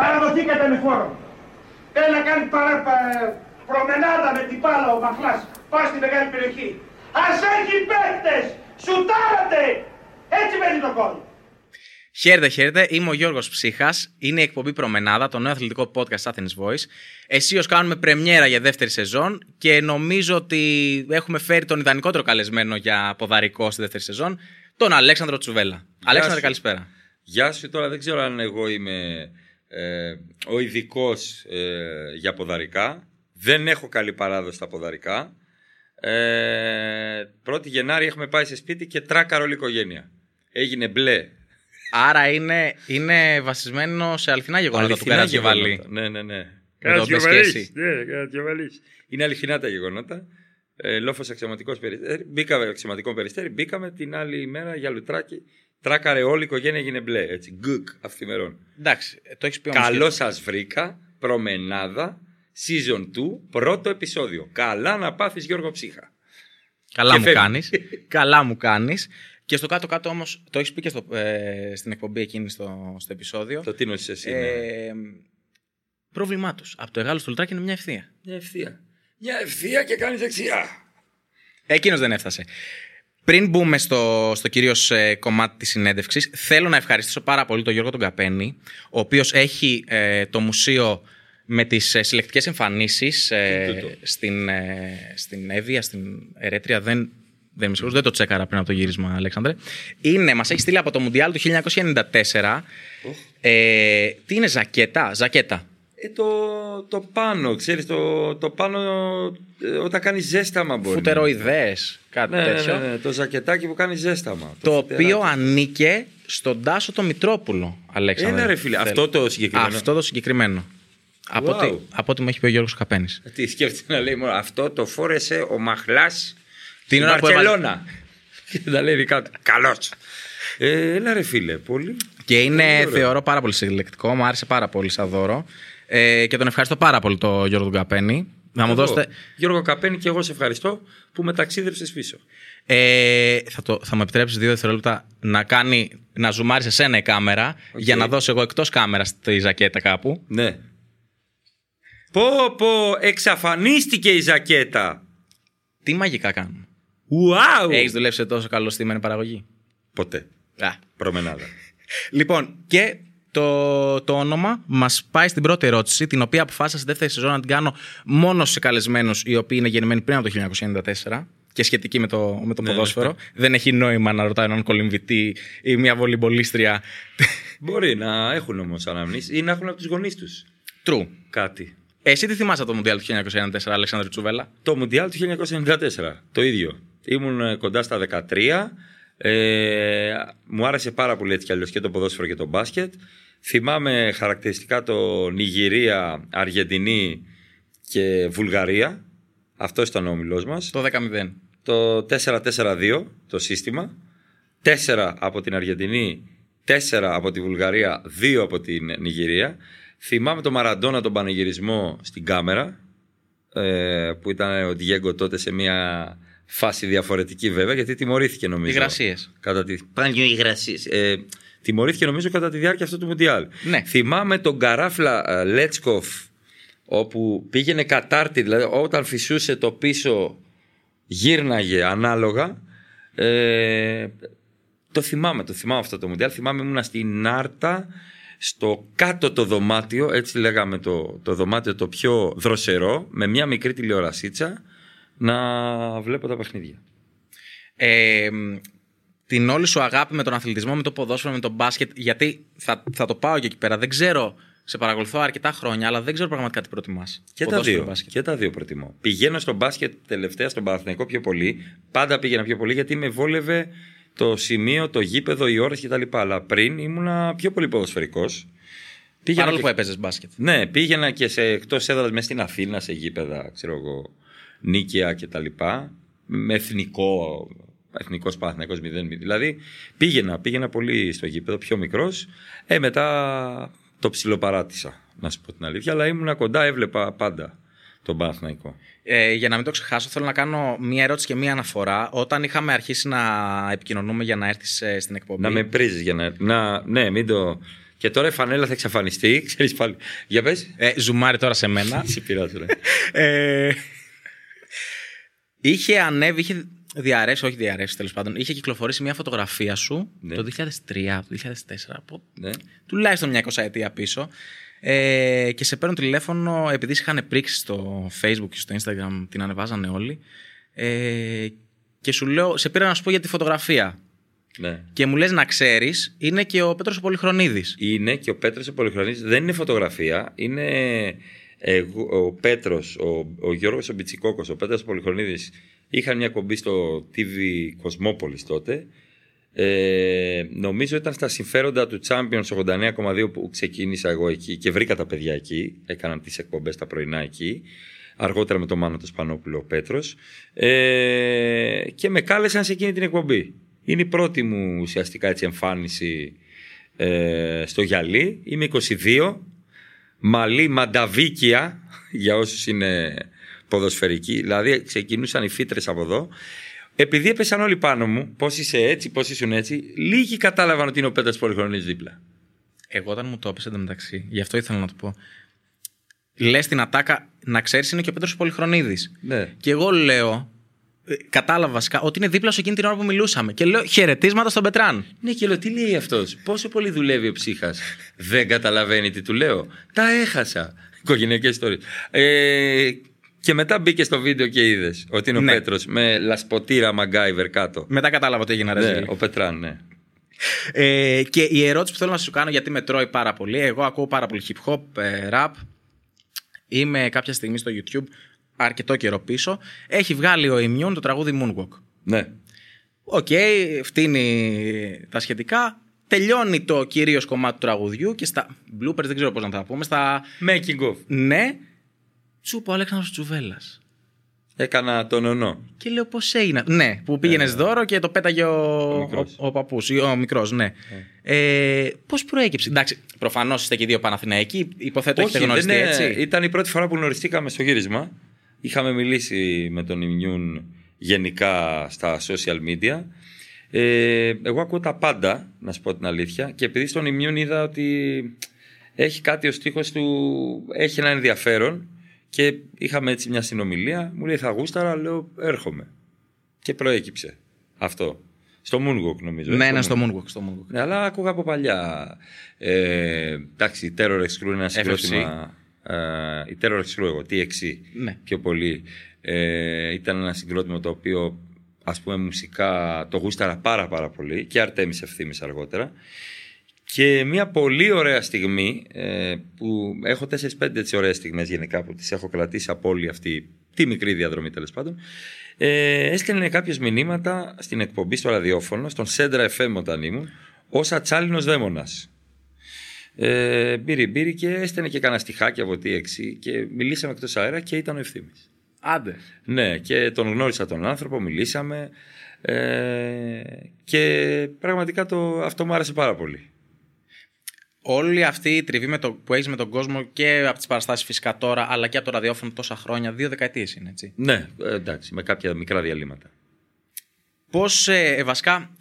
Παραδοθήκατε με φόρο. Θέλει να κάνει παρα, πα- προμενάδα με την πάλα ο Μαχλάς. Πάει στη μεγάλη περιοχή. Ας έχει παίκτες. Σουτάρατε. Έτσι μένει το κόλ. Χαίρετε, χαίρετε. Είμαι ο Γιώργος Ψύχας. Είναι η εκπομπή Προμενάδα, το νέο αθλητικό podcast Athens Voice. Εσείω κάνουμε πρεμιέρα για δεύτερη σεζόν και νομίζω ότι έχουμε φέρει τον ιδανικότερο καλεσμένο για ποδαρικό στη δεύτερη σεζόν, τον Αλέξανδρο Τσουβέλα. Αλέξανδρε, σου. καλησπέρα. Γεια σου, τώρα δεν ξέρω αν εγώ είμαι ε, ο ειδικός ε, για ποδαρικά. Δεν έχω καλή παράδοση στα ποδαρικά. Ε, 1η Γενάρη έχουμε πάει σε σπίτι και τράκαρο όλη η οικογένεια. Έγινε μπλε. Άρα είναι, είναι βασισμένο σε αληθινά γεγονότα του Αληθινά Κέρα Τζιβαλί. γεγονότα. Ναι, ναι, ναι. Με τον Μπεσκέση. Ναι, Καρατζιοβαλής. Είναι αληθινά τα γεγονότα. Ε, Λόφος αξιωματικός περιστέρι. Μπήκαμε, αξιωματικό περιστέρι. Μπήκαμε την άλλη ημέρα για λουτράκι. Τράκαρε όλη η οικογένεια έγινε μπλε. Έτσι. Γκουκ αυθημερών. Εντάξει, το έχεις πει όμως Καλό και- σας βρήκα. Προμενάδα. Season 2. Πρώτο επεισόδιο. Καλά να πάθεις Γιώργο Ψύχα. Καλά Και μου φεύγει. κάνεις. Καλά μου κάνεις. Και στο κάτω-κάτω όμως, το έχεις πει και στο, ε, στην εκπομπή εκείνη στο, στο επεισόδιο. Το τι νοείς εσύ. ναι. Ε, πρόβλημά του. Από το Εγάλος στο Λουτράκι είναι μια ευθεία. Μια ευθεία. Μια ευθεία και κάνεις δεξιά. Εκείνος δεν έφτασε. Πριν μπούμε στο, στο κυρίως κομμάτι της συνέντευξης, θέλω να ευχαριστήσω πάρα πολύ τον Γιώργο τον Καπένη, ο οποίος έχει ε, το μουσείο με τις ε, συλλεκτικές εμφανίσεις Τι τούτο; στην, ε, στην Εύβοια, στην Ερέτρια. Δεν, δεν, είμαι σίγουρος, δεν το τσέκαρα πριν από το γύρισμα, Αλέξανδρε. Είναι, μας έχει στείλει από το Μουντιάλ του 1994. Ε, τι είναι, ζακέτα, ζακέτα. Ε, το, το πάνω, ξέρεις, το, το πάνω ε, όταν κάνεις ζέσταμα μπορεί. Φουτεροειδές, κάτι Ναι, ναι, τέτοιο. ναι, ναι, το ζακετάκι που κάνεις ζέσταμα. Το φουτεράκι. οποίο ανήκε στον Τάσο το Μητρόπουλο, Αλέξανδρε. Έλα ρε φίλε, Θέλω. αυτό το συγκεκριμένο. Αυτό το συγκεκριμένο. Από, Wow. ό,τι, από ό,τι μου έχει πει ο Γιώργος Καπένης. Τι σκέφτεται να λέει μόνο αυτό το φόρεσε ο Μαχλάς Την στην ώρα που Βαρκελώνα. Και τα λέει δικά του. Καλός. Ε, έλα ρε φίλε, πολύ. Και είναι, Πολύ ωραίο. θεωρώ, πάρα πολύ συλλεκτικό. Μου άρεσε πάρα πολύ σαν δώρο. Ε, και τον ευχαριστώ πάρα πολύ τον Γιώργο τον Καπένη. Να μου Εγώ, δώσετε. Γιώργο Καπένη και εγώ σε ευχαριστώ που με ταξίδεψες πίσω. Ε, θα, το, θα μου επιτρέψεις δύο δευτερόλεπτα να, κάνει, να ζουμάρεις σε σένα η κάμερα για να δώσω εγώ εκτός κάμερας τη ζακέτα κάπου. Ναι. Πω πω, εξαφανίστηκε η ζακέτα. Τι μαγικά κάνουμε. Ουάου. Έχεις δουλέψει σε τόσο καλό στήμενη παραγωγή. Ποτέ. Α, Προμενάδα. Λοιπόν, και το, το όνομα μας πάει στην πρώτη ερώτηση, την οποία αποφάσισα στη δεύτερη σεζόν να την κάνω μόνος σε καλεσμένους οι οποίοι είναι γεννημένοι πριν από το 1994 και σχετικοί με το, με το Ναι, ποδόσφαιρο. Δεν έχει νόημα να ρωτάει έναν κολυμβητή ή μια βολυμπολίστρια. Μπορεί να έχουν όμως αναμνήσεις ή να έχουν από τους γονείς τους True. κάτι. Εσύ τι θυμάσαι από το Μουντιάλ του 1994, Αλέξανδρου Τσουβέλα; Το Μουντιάλ του 1994. Το ίδιο. Ήμουν ε, κοντά στα 13. Ε, μου άρεσε πάρα πολύ έτσι κι αλλιώς και το ποδόσφαιρο και το μπάσκετ. Θυμάμαι χαρακτηριστικά το Νιγηρία, Αργεντινή και Βουλγαρία. Αυτό ήταν ο όμιλός μας. Το 10-0. Το 4-4-2 το σύστημα. 4 από την Αργεντινή, 4 από τη Βουλγαρία, 2 από την Νιγηρία. Θυμάμαι τον Μαραντόνα τον πανηγυρισμό στην κάμερα ε, που ήταν ο Διέγκο τότε σε μια φάση διαφορετική βέβαια γιατί τιμωρήθηκε νομίζω. Υγρασίες. Κατά τη... Πάλι υγρασίες. Ε, τιμωρήθηκε νομίζω κατά τη διάρκεια αυτού του Μουντιάλ. Ναι. Θυμάμαι τον Καράφλα ε, Λέτσκοφ όπου πήγαινε κατάρτι, δηλαδή όταν φυσούσε το πίσω γύρναγε ανάλογα. Ε, το θυμάμαι, το θυμάμαι αυτό το Μουντιάλ. Θυμάμαι ήμουνα στην Νάρτα, στο κάτω το δωμάτιο, έτσι λέγαμε το, το δωμάτιο το πιο δροσερό, με μια μικρή τηλεορασίτσα, να βλέπω τα παιχνίδια. Ε, την όλη σου αγάπη με τον αθλητισμό, με το ποδόσφαιρο, με το μπάσκετ, γιατί θα, θα το πάω και εκεί πέρα. Δεν ξέρω, σε παρακολουθώ αρκετά χρόνια, αλλά δεν ξέρω πραγματικά τι προτιμάς. Και τα, δύο, και τα δύο προτιμώ. Πηγαίνω στο μπάσκετ τελευταία στον Παναθηναϊκό πιο πολύ. Πάντα πήγαινα πιο πολύ γιατί με βόλευε το σημείο, το γήπεδο, οι ώρες κτλ. Αλλά πριν ήμουνα πιο πολύ ποδοσφαιρικός. Παρόλο και... που έπαιζες μπάσκετ. Ναι, πήγαινα και σε εκτός έδρας μέσα στην Αθήνα σε γήπεδα, ξέρω εγώ, νίκαια κτλ. Με εθνικό, εθνικός Παναθηναϊκός 0-0. Δηλαδή πήγαινα, πήγαινα πολύ στο γήπεδο, πιο μικρός. Ε, μετά το ψιλοπαράτησα, να σου πω την αλήθεια. Αλλά ήμουνα κοντά, έβλεπα πάντα τον Παναθηναϊκό. Ε, για να μην το ξεχάσω, θέλω να κάνω μία ερώτηση και μία αναφορά. Όταν είχαμε αρχίσει να επικοινωνούμε για να έρθεις στην εκπομπή. Να με πρίζεις για να. να ναι, μην το. Και τώρα η φανέλα θα εξαφανιστεί. Ξέρεις πάλι. Για πες. Ε, ζουμάρι τώρα σε μένα. Σε πειράζει, ρε. ε, είχε ανέβει, είχε διαρρεύσει, όχι διαρρεύσει τέλος πάντων. Είχε κυκλοφορήσει μια φωτογραφία σου Ναι. το 2003, το 2004, από ναι. τουλάχιστον μια εικοσαετία πίσω. Ε, και σε παίρνουν τηλέφωνο επειδή σε είχαν πρίξει στο Facebook και στο Instagram, την ανεβάζανε όλοι. Ε, και σου λέω, σε πήρα να σου πω για τη φωτογραφία. ναι. Και μου λες να ξέρεις, είναι και ο Πέτρος ο Πολυχρονίδης. Είναι και ο Πέτρος ο Πολυχρονής. Δεν είναι φωτογραφία. Είναι εγώ, ο Πέτρος, ο, ο Γιώργος ο Μπιτσικόκος, ο Πέτρος ο Πολυχρονίδης. Είχαν μια κομπή στο TV Κοσμόπολης τότε. Ε, νομίζω ήταν στα συμφέροντα του Champions 89,2 που ξεκίνησα εγώ εκεί και βρήκα τα παιδιά εκεί. Έκαναν τις εκπομπές τα πρωινά εκεί. Αργότερα με τον Μάνο το Σπανόπουλο ο Πέτρος. Ε, και με κάλεσαν σε εκείνη την εκπομπή. Είναι η πρώτη μου ουσιαστικά έτσι εμφάνιση ε, στο γυαλί. Είμαι 22. Μαλή μανταβίκια για όσους είναι ποδοσφαιρικοί. Δηλαδή ξεκινούσαν οι φύτρες από εδώ. Επειδή έπεσαν όλοι πάνω μου, πώς είσαι έτσι, πώς ήσουν έτσι, λίγοι κατάλαβαν ότι είναι ο Πέτρος Πολυχρονής δίπλα. Εγώ όταν μου το έπεσε εντωμεταξύ, γι' αυτό ήθελα να το πω. Λες την ατάκα, να ξέρεις, είναι και ο Πέτρος Πολυχρονίδης. Ναι. Και εγώ λέω, ε, κατάλαβα βασικά, ότι είναι δίπλα σου εκείνη την ώρα που μιλούσαμε. Και λέω χαιρετίσματα στον Πετράν. Ναι, και λέω, τι λέει αυτός, Πόσο πολύ δουλεύει ο ψύχας; Δεν καταλαβαίνει τι του λέω. Τα έχασα. Οικογενειακές ιστορίε. Ε, και μετά μπήκε στο βίντεο και είδες ότι είναι ο Ναι. Πέτρος με λασπωτήρα MacGyver κάτω. Μετά κατάλαβα ότι έγινα Ναι, ρεζίλ. ο Πετράν, ναι. Ε, και η ερώτηση που θέλω να σου κάνω, γιατί με τρώει πάρα πολύ. Εγώ ακούω πάρα πολύ hip hop, ε, rap. Είμαι κάποια στιγμή στο YouTube, αρκετό καιρό πίσω. Έχει βγάλει ο Immune το τραγούδι Moonwalk. Ναι. Οκ, φτύνει τα σχετικά. Τελειώνει το κυρίως κομμάτι του τραγουδιού και στα bloopers, δεν ξέρω πώς να τα πούμε. Στα Making of. ναι, τσούπο ο Αλέξανδρος Τσουβέλλας. Έκανα τον ονό. Και λέω πώς έγινε. Ναι, που πήγαινες δώρο και το πέταγε ο, Ο ο, μικρός. ο, παππούς, ή ο μικρός, ναι. Ε, πώς προέκυψε; Εντάξει, προφανώς είστε και οι δύο Παναθηναϊκοί. Υποθέτω έχετε δεν γνωριστεί είναι- έτσι. Ήταν η πρώτη φορά που γνωριστήκαμε στο γύρισμα. Είχαμε μιλήσει με τον Ιμιούν γενικά στα social media. Ε, εγώ ακούω τα πάντα, να σου πω την αλήθεια. Και επειδή στον Ιμιούν είδα ότι έχει κάτι ο στίχος του, έχει ένα ενδιαφέρον και είχαμε έτσι μια συνομιλία. Μου λέει θα γούσταρα, λέω έρχομαι. Και προέκυψε αυτό. Στο Moonwalk νομίζω. ε, ναι, ναι, Moonwalk. στο Moonwalk. Στο Moonwalk. Ναι, αλλά άκουγα από παλιά. Ε, εντάξει, η Terror X Crew είναι ένα συγκρότημα. Ε, η Terror X Crew, εγώ, TXC Ναι. πιο πολύ. Ε, ήταν ένα συγκρότημα το οποίο ας πούμε μουσικά το γούσταρα πάρα πάρα πολύ και Αρτέμις Ευθύμης αργότερα. Και μια πολύ ωραία στιγμή ε, που έχω 4-5 έτσι ωραίες στιγμές γενικά που τις έχω κρατήσει από όλη αυτή τη μικρή διαδρομή τέλος πάντων. Ε, έστελνε κάποιες μηνύματα στην εκπομπή στο ραδιόφωνο, στον Σέντρα FM όταν ήμουν, ως ατσάλινος δαίμονας. Ε, μπήρε, μπήρε και έστελνε και κανένα στιχάκι από TX και μιλήσαμε εκτός αέρα και ήταν ο Ευθύμης. Άντε. Ναι, και τον γνώρισα τον άνθρωπο, μιλήσαμε ε, και πραγματικά το, αυτό μου άρεσε πάρα πολύ. Όλη αυτή η τριβή με το, που έχεις με τον κόσμο και από τις παραστάσεις φυσικά τώρα, αλλά και από το ραδιόφωνο τόσα χρόνια, δύο δεκαετίες είναι έτσι. Ναι, ε, εντάξει, με κάποια μικρά διαλύματα. Πώς, ε, βασικά,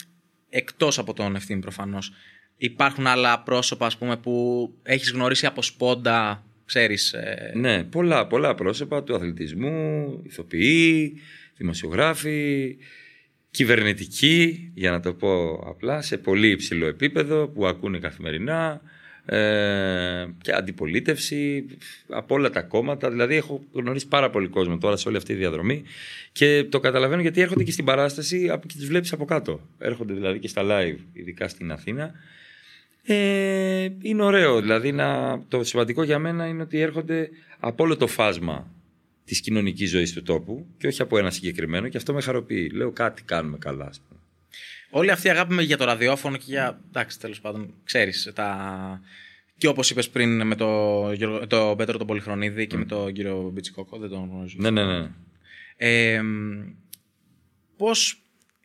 εκτός από τον ευθύνη προφανώς, υπάρχουν άλλα πρόσωπα ας πούμε, που έχεις γνωρίσει από σπόντα, ξέρεις. Ε, Ναι, πολλά, πολλά πρόσωπα του αθλητισμού, ηθοποιοί, δημοσιογράφοι, κυβερνητικοί, για να το πω απλά, σε πολύ υψηλό επίπεδο που ακούνε καθημερινά ε, και αντιπολίτευση από όλα τα κόμματα. Δηλαδή έχω γνωρίσει πάρα πολύ κόσμο τώρα σε όλη αυτή τη διαδρομή και το καταλαβαίνω γιατί έρχονται και στην παράσταση από- και τις βλέπεις από κάτω. Έρχονται δηλαδή και στα live, ειδικά στην Αθήνα. Ε, είναι ωραίο. Δηλαδή, να, το σημαντικό για μένα είναι ότι έρχονται από όλο το φάσμα της κοινωνικής ζωής του τόπου και όχι από ένα συγκεκριμένο και αυτό με χαροποιεί. Λέω κάτι κάνουμε καλά, ας πούμε. Όλη αυτή η αγάπη με- για το ραδιόφωνο και για. Εντάξει, τέλος πάντων, ξέρεις. Τα... Και όπως είπες πριν με το, Γιώργο- το Πέτρο τον Πολυχρονίδη και με τον κύριο Μπιτσικόκο, δεν τον γνωρίζω. Ναι, ναι, ναι. Ε, Πώ,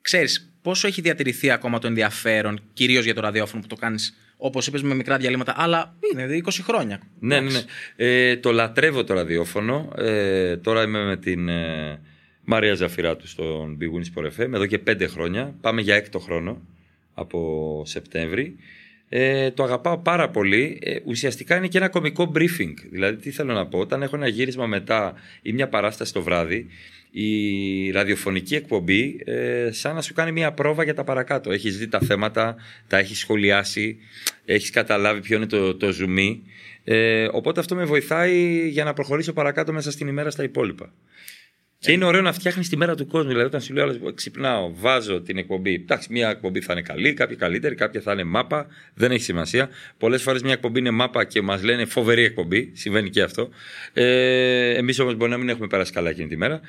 ξέρεις, πόσο έχει διατηρηθεί ακόμα το ενδιαφέρον, κυρίως για το ραδιόφωνο που το κάνεις, όπως είπες, με μικρά διαλύματα, αλλά είναι 20 χρόνια. Ναι, ναι, ναι. Ε, το λατρεύω το ραδιόφωνο. Ε, τώρα είμαι με την ε, Μαρία Ζαφυράτου στον Big Wins Sport FM εδώ και πέντε χρόνια. Πάμε για έκτο χρόνο από Σεπτέμβρη. Ε, το αγαπάω πάρα πολύ. Ε, ουσιαστικά είναι και ένα κομικό briefing. Δηλαδή, τι θέλω να πω, όταν έχω ένα γύρισμα μετά ή μια παράσταση το βράδυ, η ραδιοφωνική εκπομπή ε, σαν να σου κάνει μια πρόβα για τα παρακάτω. Έχεις δει τα θέματα, τα έχεις σχολιάσει, έχεις καταλάβει ποιο είναι το, το ζουμί. Ε, οπότε αυτό με βοηθάει για να προχωρήσω παρακάτω μέσα στην ημέρα στα υπόλοιπα. Και είναι ωραίο να φτιάχνεις τη μέρα του κόσμου. Δηλαδή, όταν σου λέω, άλλος, ξυπνάω, βάζω την εκπομπή. Εντάξει, μια εκπομπή θα είναι καλή, κάποια καλύτερη, κάποια θα είναι μάπα. Δεν έχει σημασία. Πολλές φορές μια εκπομπή είναι μάπα και μας λένε φοβερή εκπομπή. Συμβαίνει και αυτό. Ε, Εμείς όμως μπορεί να μην έχουμε περάσει καλά εκείνη τη μέρα.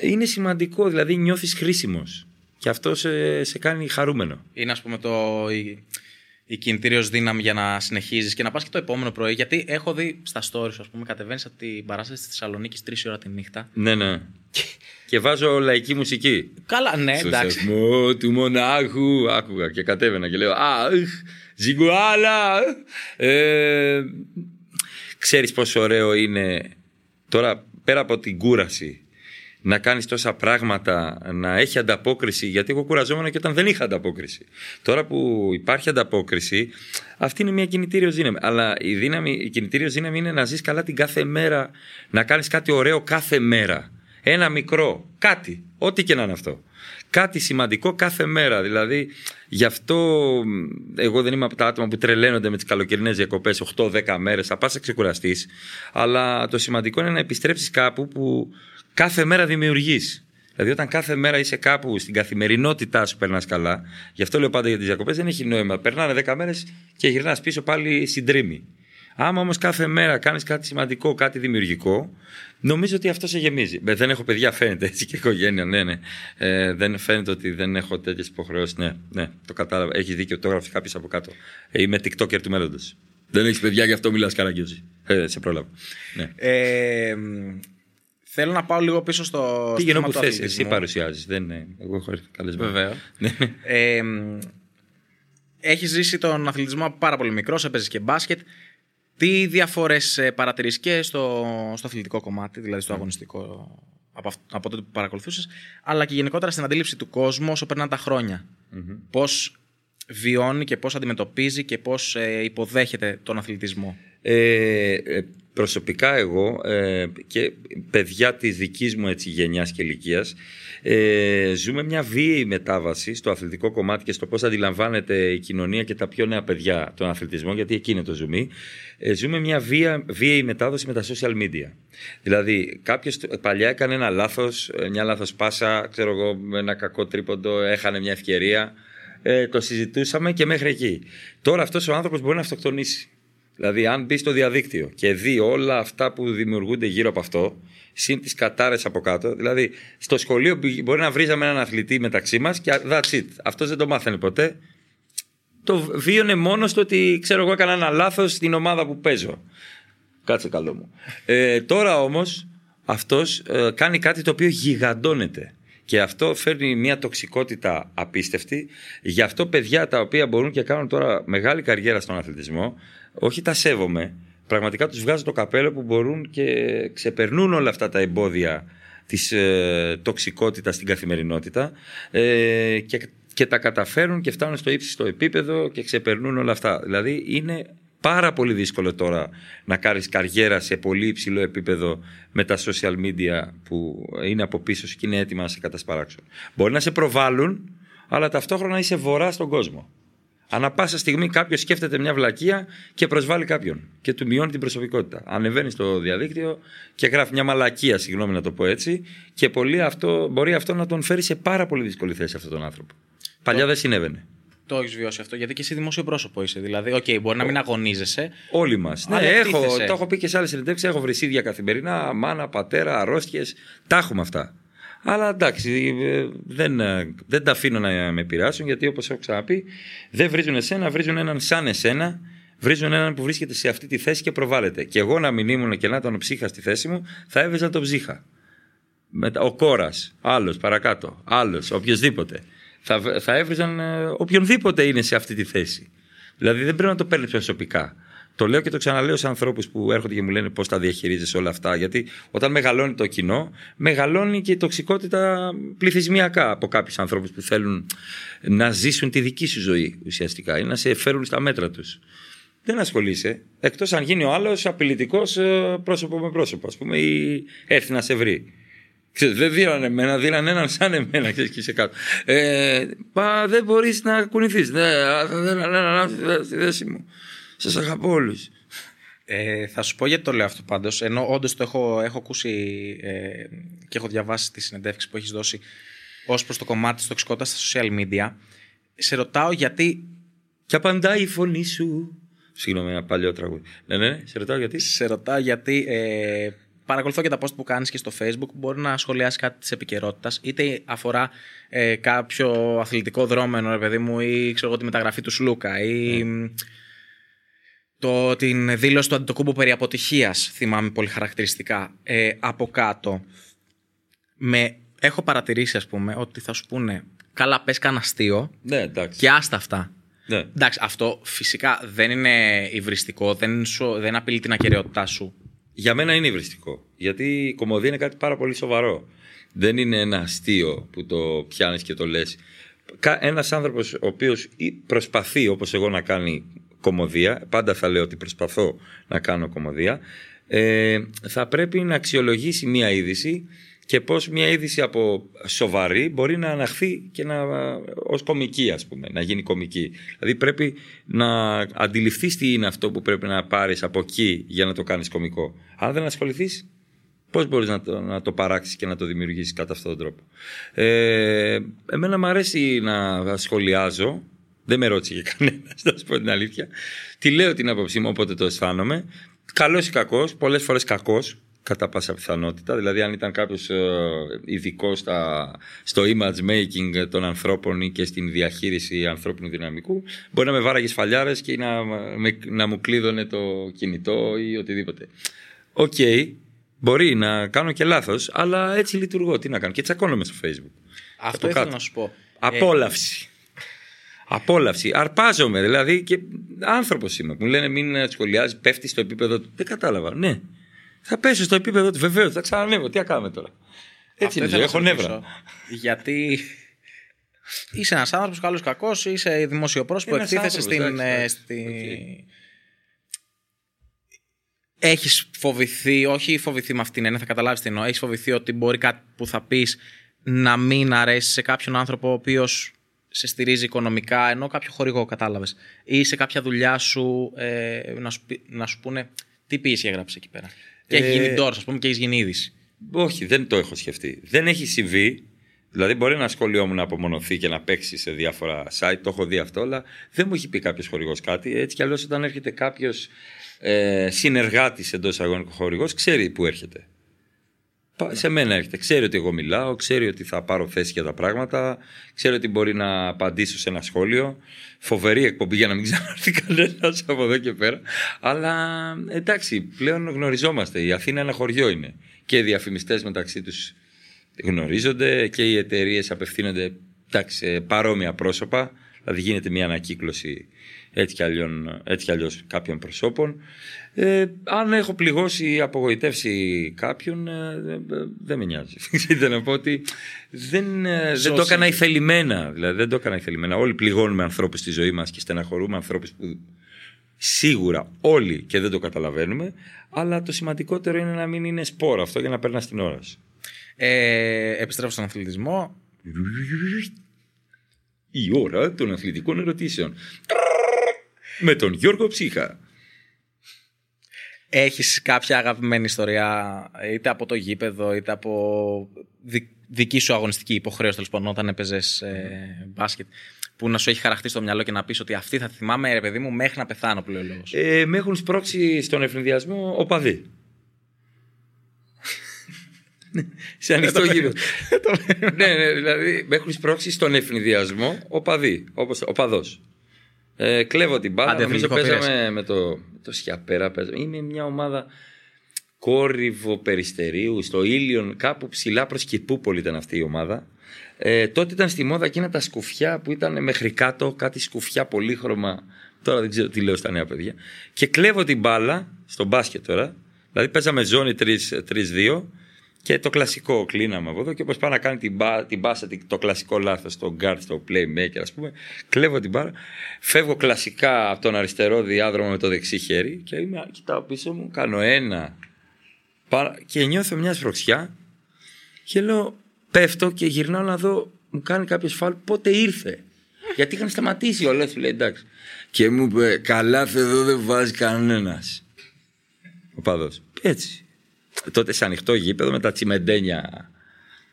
Είναι σημαντικό, δηλαδή νιώθεις χρήσιμος. Και αυτό σε, σε κάνει χαρούμενο. Είναι, ας πούμε, το, η, η κινητήριος δύναμη για να συνεχίζεις και να πας και το επόμενο πρωί. Γιατί έχω δει στα stories, ας πούμε, κατεβαίνεις από την παράσταση της Θεσσαλονίκης 3 ώρα τη νύχτα. Ναι, ναι. και βάζω λαϊκή μουσική. Καλά, ναι, Στο εντάξει. σεσμό του μονάχου. Άκουγα και κατέβαινα και λέω Αχ, ζιγκουάλα. Ε, ξέρεις πόσο ωραίο είναι τώρα πέρα από την κούραση να κάνεις τόσα πράγματα, να έχει ανταπόκριση, γιατί εγώ κουραζόμουν και όταν δεν είχα ανταπόκριση. Τώρα που υπάρχει ανταπόκριση, αυτή είναι μια κινητήριο δύναμη. Αλλά η, δύναμη, η κινητήριο δύναμη είναι να ζεις καλά την κάθε μέρα, να κάνεις κάτι ωραίο κάθε μέρα. Ένα μικρό, κάτι, ό,τι και να είναι αυτό. Κάτι σημαντικό κάθε μέρα. Δηλαδή, γι' αυτό εγώ δεν είμαι από τα άτομα που τρελαίνονται με τις καλοκαιρινές διακοπές 8-10 μέρες. Θα πας να ξεκουραστείς. Αλλά το σημαντικό είναι να επιστρέψεις κάπου που κάθε μέρα δημιουργείς. Δηλαδή, όταν κάθε μέρα είσαι κάπου στην καθημερινότητά σου περνάς καλά, γι' αυτό λέω πάντα για τις διακοπές, δεν έχει νόημα. Περνάνε 10 μέρες και γυρνάς πίσω πάλι στην τρίμη. Άμα όμως κάθε μέρα κάνεις κάτι σημαντικό, κάτι δημιουργικό, νομίζω ότι αυτό σε γεμίζει. Ε, Δεν έχω παιδιά, φαίνεται έτσι και οικογένεια, ναι, ναι. Ε, δεν φαίνεται ότι δεν έχω τέτοιες υποχρεώσεις. Ναι, ναι, το κατάλαβα. Έχει δίκιο, το έγραψε κάποιος από κάτω. Ε, είμαι TikToker του μέλλοντος. Δεν έχεις παιδιά, γι' αυτό μιλάς καραγκιόζη. Ε, σε πρόλαβα. Ναι. Ε, μ, θέλω να πάω λίγο πίσω στο. Τι στο θέμα που του θες, εσύ αθλητισμού. παρουσιάζεις. Δεν είναι. Εγώ έχω έρθει καλεσμένο. Βεβαίως. Ναι. ε, έχεις ζήσει τον αθλητισμό από πάρα πολύ μικρός, έπαιζες και μπάσκετ. Τι διαφορές παρατηρείς και στο, στο αθλητικό κομμάτι, δηλαδή στο αγωνιστικό, από, αυ- από τότε που παρακολουθούσες, αλλά και γενικότερα στην αντίληψη του κόσμου όσο περνάνε τα χρόνια. Πώς βιώνει και πώς αντιμετωπίζει και πώς υποδέχεται τον αθλητισμό. Ε, ε, προσωπικά εγώ ε, και παιδιά της δικής μου έτσι, γενιάς και ηλικίας, ε, ζούμε μια βίαιη μετάβαση στο αθλητικό κομμάτι και στο πώς αντιλαμβάνεται η κοινωνία και τα πιο νέα παιδιά τον αθλητισμό, γιατί εκεί είναι το ζουμί. Ε, ζούμε μια βία, βίαιη μετάδοση με τα social media. Δηλαδή, κάποιος παλιά έκανε ένα λάθος, ε, μια λάθος πάσα, ξέρω εγώ, με ένα κακό τρίποντο, έχανε μια ευκαιρία. Ε, το συζητούσαμε και μέχρι εκεί. Τώρα αυτός ο άνθρωπος μπορεί να αυτοκτονήσει. Δηλαδή, αν μπει στο διαδίκτυο και δει όλα αυτά που δημιουργούνται γύρω από αυτό, συν τις κατάρες από κάτω. Δηλαδή, στο σχολείο μπορεί να βρίζαμε έναν αθλητή μεταξύ μας και that's it. Αυτός δεν το μάθανε ποτέ. Το βίωνε μόνος στο ότι ξέρω εγώ έκανα ένα λάθος στην ομάδα που παίζω. Κάτσε καλό μου. Ε, τώρα όμως αυτός ε, κάνει κάτι το οποίο γιγαντώνεται. Και αυτό φέρνει μια τοξικότητα απίστευτη. Γι' αυτό παιδιά τα οποία μπορούν και κάνουν τώρα μεγάλη καριέρα στον αθλητισμό, όχι τα σέβομαι. Πραγματικά τους βγάζω το καπέλο που μπορούν και ξεπερνούν όλα αυτά τα εμπόδια της ε, τοξικότητας στην καθημερινότητα ε, και, και τα καταφέρουν και φτάνουν στο ύψιστο επίπεδο και ξεπερνούν όλα αυτά. Δηλαδή είναι πάρα πολύ δύσκολο τώρα να κάνεις καριέρα σε πολύ υψηλό επίπεδο με τα social media που είναι από πίσω σου και είναι έτοιμα να σε κατασπαράξουν. Μπορεί να σε προβάλλουν, αλλά ταυτόχρονα είσαι βορρά στον κόσμο. Ανά πάσα στιγμή κάποιος σκέφτεται μια βλακεία και προσβάλλει κάποιον και του μειώνει την προσωπικότητα. Ανεβαίνει στο διαδίκτυο και γράφει μια μαλακία, συγγνώμη να το πω έτσι, και πολύ αυτό, μπορεί αυτό να τον φέρει σε πάρα πολύ δύσκολη θέση αυτόν τον άνθρωπο. Παλιά δεν συνέβαινε. Το έχεις βιώσει αυτό, γιατί και εσύ δημόσιο πρόσωπο είσαι. Δηλαδή, οκ, μπορεί να μην αγωνίζεσαι. Όλοι μας. Ναι, Αλλά έχω, εκτίθεσαι. το έχω πει και σε άλλες συνεντεύξεις. Έχω βρισίδια καθημερινά, μάνα, πατέρα, αρρώστιες. Τα έχουμε αυτά. Αλλά εντάξει, ε, δεν, ε, δεν τα αφήνω να με επηρεάσουν γιατί όπως έχω ξαναπεί, δεν βρίζουν εσένα, βρίζουν έναν σαν εσένα, βρίζουν έναν που βρίσκεται σε αυτή τη θέση και προβάλλεται. Και εγώ να μην ήμουν και να ήταν ο Ψύχας στη θέση μου, θα έβριζα τον Ψύχα. Μετά, ο κόρας, άλλος παρακάτω, άλλος, οποιοδήποτε. Θα, θα έβριζαν ε, οποιονδήποτε είναι σε αυτή τη θέση. Δηλαδή δεν πρέπει να το παίρνεις προσωπικά. Το λέω και το ξαναλέω σε ανθρώπους που έρχονται και μου λένε πώς τα διαχειρίζεσαι όλα αυτά. Γιατί όταν μεγαλώνει το κοινό, μεγαλώνει και η τοξικότητα πληθυσμιακά από κάποιους ανθρώπους που θέλουν να ζήσουν τη δική σου ζωή ουσιαστικά ή να σε φέρουν στα μέτρα τους. Δεν ασχολείσαι. Εκτός αν γίνει ο άλλος απειλητικός ε, πρόσωπο με πρόσωπο, ας πούμε, ή έρθει να σε βρει. Ξέρεις, δεν δίνανε εμένα, δίνανε έναν σαν εμένα ξέρεις, και είσαι κάτω. Ε, πα, δεν μπορείς να κουνηθείς. Δεν θα να ανάψει στη θέση μου. Σας αγαπώ όλους. Ε, θα σου πω γιατί το λέω αυτό πάντως. Ενώ όντως το έχω, έχω ακούσει ε, και έχω διαβάσει τη συνεντεύξη που έχεις δώσει ως προς το κομμάτι της τοξικότητας στα social media. Σε ρωτάω γιατί. Και απαντάει η φωνή σου. Συγγνώμη, ένα παλιό τραγούδι. Ναι, ναι, σε ρωτάω γιατί. Σε ρωτάω γιατί ε, παρακολουθώ και τα post που κάνεις και στο facebook μπορεί να σχολιάσει κάτι της επικαιρότητας, είτε αφορά ε, κάποιο αθλητικό δρόμενο ρε παιδί μου ή ξέρω εγώ τη μεταγραφή του Σλούκα ή mm. το, την δήλωση του Αντιτοκούμπου περί αποτυχίας θυμάμαι πολύ χαρακτηριστικά ε, από κάτω με, έχω παρατηρήσει ας πούμε ότι θα σου πούνε καλά πες κανένα αστείο ναι, εντάξει. και άστα αυτά Ναι. Εντάξει, αυτό φυσικά δεν είναι υβριστικό, δεν, σου, δεν απειλεί την ακαιρεότητά σου. Για μένα είναι υβριστικό. Γιατί η κομμωδία είναι κάτι πάρα πολύ σοβαρό. Δεν είναι ένα αστείο που το πιάνεις και το λες. Ένας άνθρωπος ο οποίος προσπαθεί όπως εγώ να κάνει κομμωδία, πάντα θα λέω ότι προσπαθώ να κάνω κομμωδία, ε, θα πρέπει να αξιολογήσει μία είδηση και πώς μια είδηση από σοβαρή μπορεί να αναχθεί και να, ως κομική ας πούμε, να γίνει κομική. Δηλαδή πρέπει να αντιληφθείς τι είναι αυτό που πρέπει να πάρεις από εκεί για να το κάνεις κομικό. Αν δεν ασχοληθείς, πώς μπορείς να το, να το παράξεις και να το δημιουργήσεις κατά αυτόν τον τρόπο. Ε, εμένα μου αρέσει να σχολιάζω, δεν με ρώτησε και κανένας, να σου πω την αλήθεια. Τη λέω την άποψή μου, όποτε το αισθάνομαι. Καλός ή κακός, πολλές φορές κακός, κατά πάσα πιθανότητα. Δηλαδή, αν ήταν κάποιος ειδικό στο image making των ανθρώπων ή και στην διαχείριση ανθρώπινου δυναμικού, μπορεί να με βάραγε σφαλιάρες και να, με, να μου κλείδωνε το κινητό ή οτιδήποτε. Οκ, okay, μπορεί να κάνω και λάθος, αλλά έτσι λειτουργώ. Τι να κάνω. Και τσακώνομαι στο Facebook. Αυτό ήθελα να σου πω. Απόλαυση. Απόλαυση. Αρπάζομαι δηλαδή και άνθρωπος είμαι. Μου λένε μην σχολιάζεις, πέφτεις στο επίπεδο του. Δεν κατάλαβα. Ναι. Θα πέσω στο επίπεδο του. Βεβαίως, θα ξανανέβω. Τι θα κάνουμε τώρα. Έτσι είναι. Έχω νεύρα. Γιατί είσαι ένας άνθρωπος, καλό κακός, είσαι δημοσιοπρόσωπο, εκτίθεσαι στην. Ε, στη... Έχεις φοβηθεί, όχι φοβηθεί με αυτήν την έννοια, θα καταλάβεις τι εννοώ. Έχεις φοβηθεί ότι μπορεί κάτι που θα πεις να μην αρέσει σε κάποιον άνθρωπο ο οποίος σε στηρίζει οικονομικά, ενώ κάποιο χορηγό, κατάλαβες. Ή σε κάποια δουλειά σου ε, να, σου, να σου πούνε τι ποιήση έγραψε εκεί πέρα; Και έχει γίνει τώρα, ας πούμε, και έχει γίνει είδηση. Όχι, δεν το έχω σκεφτεί. Δεν έχει συμβεί. Δηλαδή, μπορεί ένα σχολείο μου να απομονωθεί και να παίξει σε διάφορα site, το έχω δει αυτό, αλλά δεν μου έχει πει κάποιος χορηγός κάτι. Έτσι κι αλλιώς, όταν έρχεται κάποιος ε, συνεργάτης εντός αγωνικού χορηγός, ξέρει που έρχεται. Σε μένα έρχεται. Ξέρει ότι εγώ μιλάω, ξέρει ότι θα πάρω θέση για τα πράγματα, ξέρει ότι μπορεί να απαντήσω σε ένα σχόλιο. Φοβερή εκπομπή για να μην ξανάρθει κανένας από εδώ και πέρα. Αλλά εντάξει, πλέον γνωριζόμαστε. Η Αθήνα ένα χωριό είναι. Και οι διαφημιστές μεταξύ τους γνωρίζονται και οι εταιρείες απευθύνονται εντάξει, σε παρόμοια πρόσωπα. Δηλαδή γίνεται μια ανακύκλωση έτσι κι, έτσι κι αλλιώς κάποιων προσώπων. Ε, αν έχω πληγώσει ή απογοητεύσει κάποιον, ε, δεν με νοιάζει. Ξέρετε να πω ότι δεν, ε, δεν το έκανα ηθελημένα. Δηλαδή δεν το έκανα ηθελημένα. Όλοι πληγώνουμε ανθρώπους στη ζωή μας και στεναχωρούμε ανθρώπους που σίγουρα όλοι και δεν το καταλαβαίνουμε. Αλλά το σημαντικότερο είναι να μην είναι σπόρο αυτό για να περνάς την ώρα σου. Ε, επιστρέφω στον αθλητισμό. Η ώρα των αθλητικών ερωτήσεων. Με τον Γιώργο Ψύχα. Έχεις κάποια αγαπημένη ιστορία είτε από το γήπεδο είτε από δική σου αγωνιστική υποχρέωση τέλος πάντων όταν έπαιζες ε, μπάσκετ που να σου έχει χαραχτεί στο μυαλό και να πεις ότι αυτή θα τη θυμάμαι ρε παιδί μου μέχρι να πεθάνω που λέει ο λόγος. Ε, με έχουν σπρώξει στον ευνηδιασμό οπαδοί. Σε ανοιχτό γήπεδο. ναι, ναι, δηλαδή με έχουν σπρώξει στον ευνηδιασμό οπαδοί, όπως οπαδός. Ε, κλέβω την μπάλα. Νομίζω παίζαμε με το, με το Σιαπέρα. Παίζαμε. Είναι μια ομάδα κόρυβο περιστερίου, στο ήλιον, κάπου ψηλά προς Κυπούπολη ήταν αυτή η ομάδα. Ε, τότε ήταν στη μόδα εκείνα τα σκουφιά που ήταν μέχρι κάτω, κάτι σκουφιά πολύχρωμα Τώρα δεν ξέρω τι λέω στα νέα παιδιά. Και κλέβω την μπάλα, στο μπάσκετ τώρα. Δηλαδή παίζαμε ζώνη 3-2 και το κλασικό κλείναμε από εδώ. Και όπως πάω να κάνει την, μπά, την μπάσα, το κλασικό λάθος στο guard, στο playmaker, ας πούμε, κλέβω την μπάλα. Φεύγω κλασικά από τον αριστερό διάδρομο με το δεξί χέρι και είμαι, κοιτάω πίσω μου, κάνω ένα. Και νιώθω μια σφροξιά και λέω, πέφτω και γυρνάω να δω, μου κάνει κάποιο φάλ πότε ήρθε. Γιατί είχαν σταματήσει όλα, του λέει εντάξει. Και μου είπε, καλά εδώ δεν βάζει κανένας. Ο παδός. Έτσι. Τότε σε ανοιχτό γήπεδο με τα τσιμεντένια.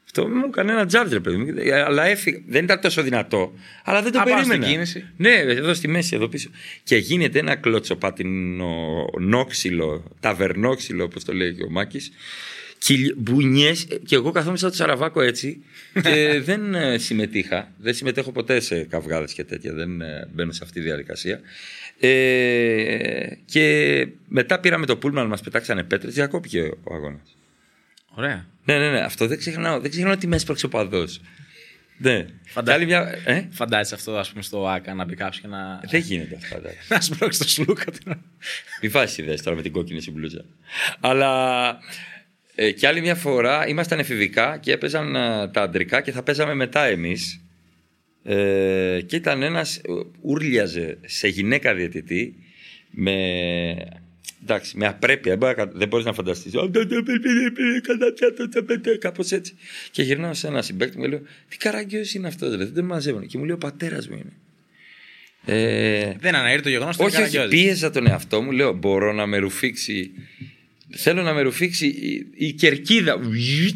Αυτό μου έκανε ένα τζάρτζερ, παιδί μου. Αλλά έφυγε. Δεν ήταν τόσο δυνατό. Αλλά δεν το περίμενα. κίνηση. Ναι, εδώ στη μέση, εδώ πίσω. Και γίνεται ένα κλωτσοπάτινο νόξυλο, ταβερνόξυλο, όπως το λέει και ο Μάκης μπουνιέ. Και εγώ καθόμουν σαν το Σαραβάκο έτσι και δεν ε, συμμετείχα. Δεν συμμετέχω ποτέ σε καυγάδες και τέτοια. Δεν ε, μπαίνω σε αυτή τη διαδικασία. Ε, και μετά πήραμε το πούλμαν, μας πετάξανε πέτρες, διακόπηκε ο αγώνας. Ωραία. Ναι, ναι, ναι. Αυτό δεν ξεχνάω. Δεν ξεχνάω ότι με έσπρωξε ο παδός. Ναι. Φαντά... Μια... Ε; Φαντάζεσαι αυτό ας πούμε, στο ΑΚΑ να μπει κάποιος και να. Δεν γίνεται αυτό. να σπρώξει το σλούκα. Μην βάζεις ιδέες τώρα με την κόκκινη συμπλούτσα. Αλλά ε, και άλλη μια φορά ήμασταν εφηβικά και έπαιζαν ε, τα αντρικά και θα παίζαμε μετά εμείς. Ε, και ήταν ένας, ε, ούρλιαζε σε γυναίκα διαιτητή με, εντάξει, με απρέπεια. Δεν μπορεί να φανταστείς. Κάπως έτσι. Και γυρνάω σε ένα συμπέκτη μου και λέω: Τι καραγκιό είναι αυτός, δεν τον μαζεύουν. Και μου λέει: Ο πατέρας μου είναι. Ε, δεν αναήρει το γεγονός ότι Όχι, όχι, πίεζα τον εαυτό μου. Λέω: Μπορώ να με ρουφήξει Θέλω να με ρουφήξει η, κερκίδα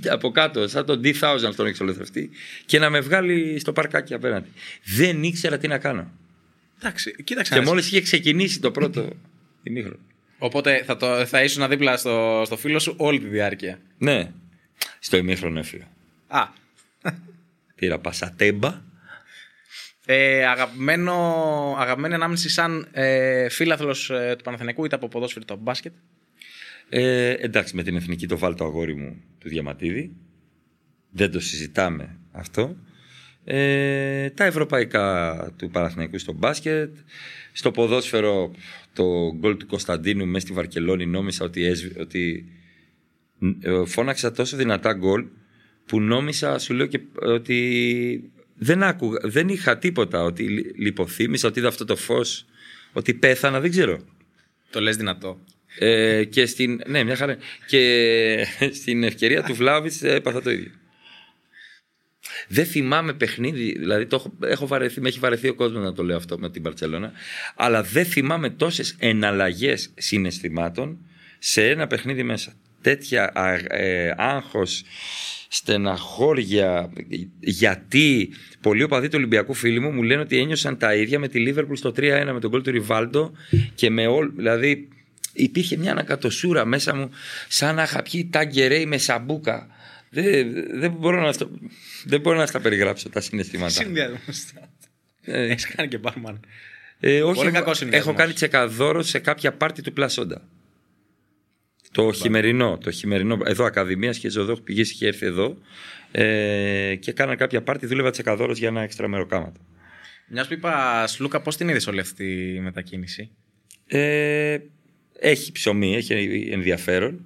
από κάτω, σαν τον D1000 στον εξολοθρευτή και να με βγάλει στο παρκάκι απέναντι. Δεν ήξερα τι να κάνω. Εντάξει, κοίταξε. Και μόλις είχε ξεκινήσει το πρώτο ημίχρονο. Οπότε θα, το, θα ήσουν δίπλα στο, στο φίλο σου όλη τη διάρκεια. Ναι. Στο ημίχρονο έφυγα. Α. Πήρα πασατέμπα. Ε, αγαπημένο, αγαπημένη ανάμνηση σαν ε, φίλαθλος ε, του Παναθηναϊκού είτε από ποδόσφαιρο το μπάσκετ. Ε, εντάξει, με την εθνική το βάλει το αγόρι μου του Διαματίδη. Δεν το συζητάμε αυτό. Ε, τα ευρωπαϊκά του Παναθηναϊκού στο μπάσκετ. Στο ποδόσφαιρο το γκολ του Κωνσταντίνου μέσα στη Βαρκελόνη νόμισα ότι, ότι ε, φώναξα τόσο δυνατά γκολ που νόμισα, σου λέω και ότι δεν, άκουγα, δεν είχα τίποτα, ότι λιποθύμησα, ότι είδα αυτό το φως, ότι πέθανα, δεν ξέρω. Το λες δυνατό. Ε, και στην, ναι, μια χαρά. Και στην ευκαιρία του Βλάβιτ έπαθα το ίδιο. Δεν θυμάμαι παιχνίδι, δηλαδή το έχω, έχω βαρεθεί, με έχει βαρεθεί ο κόσμος να το λέω αυτό με την Παρσελώνα, αλλά δεν θυμάμαι τόσες εναλλαγές συναισθημάτων σε ένα παιχνίδι μέσα. Τέτοια ε, άγχος, στεναχώρια, γιατί πολλοί οπαδοί του Ολυμπιακού φίλοι μου μου λένε ότι ένιωσαν τα ίδια με τη Λίβερπουλ στο 3-1 με τον κόλ του Ριβάλντο και με όλ, δηλαδή υπήρχε μια ανακατοσούρα μέσα μου σαν να είχα πιει τάγκερέι με σαμπούκα. Δεν, δεν, μπορώ να στο, δεν μπορώ να στα περιγράψω τα συναισθήματα. Συνδυασμό. Ε, Έχεις κάνει και μπάρμαν. Ε, όχι, έχω, έχω κάνει τσεκαδόρο σε κάποια πάρτι του Πλασόντα. Το χειμερινό, το χειμερινό, εδώ Ακαδημίας και Ζωδό, πηγήσει και έρθει εδώ ε, και κάνα κάποια πάρτι, δούλευα τσεκαδόρος για ένα έξτρα μεροκάματο. Μιας που είπα, Σλούκα, πώς την είδες όλη αυτή η μετακίνηση; Ε, έχει ψωμί, έχει ενδιαφέρον.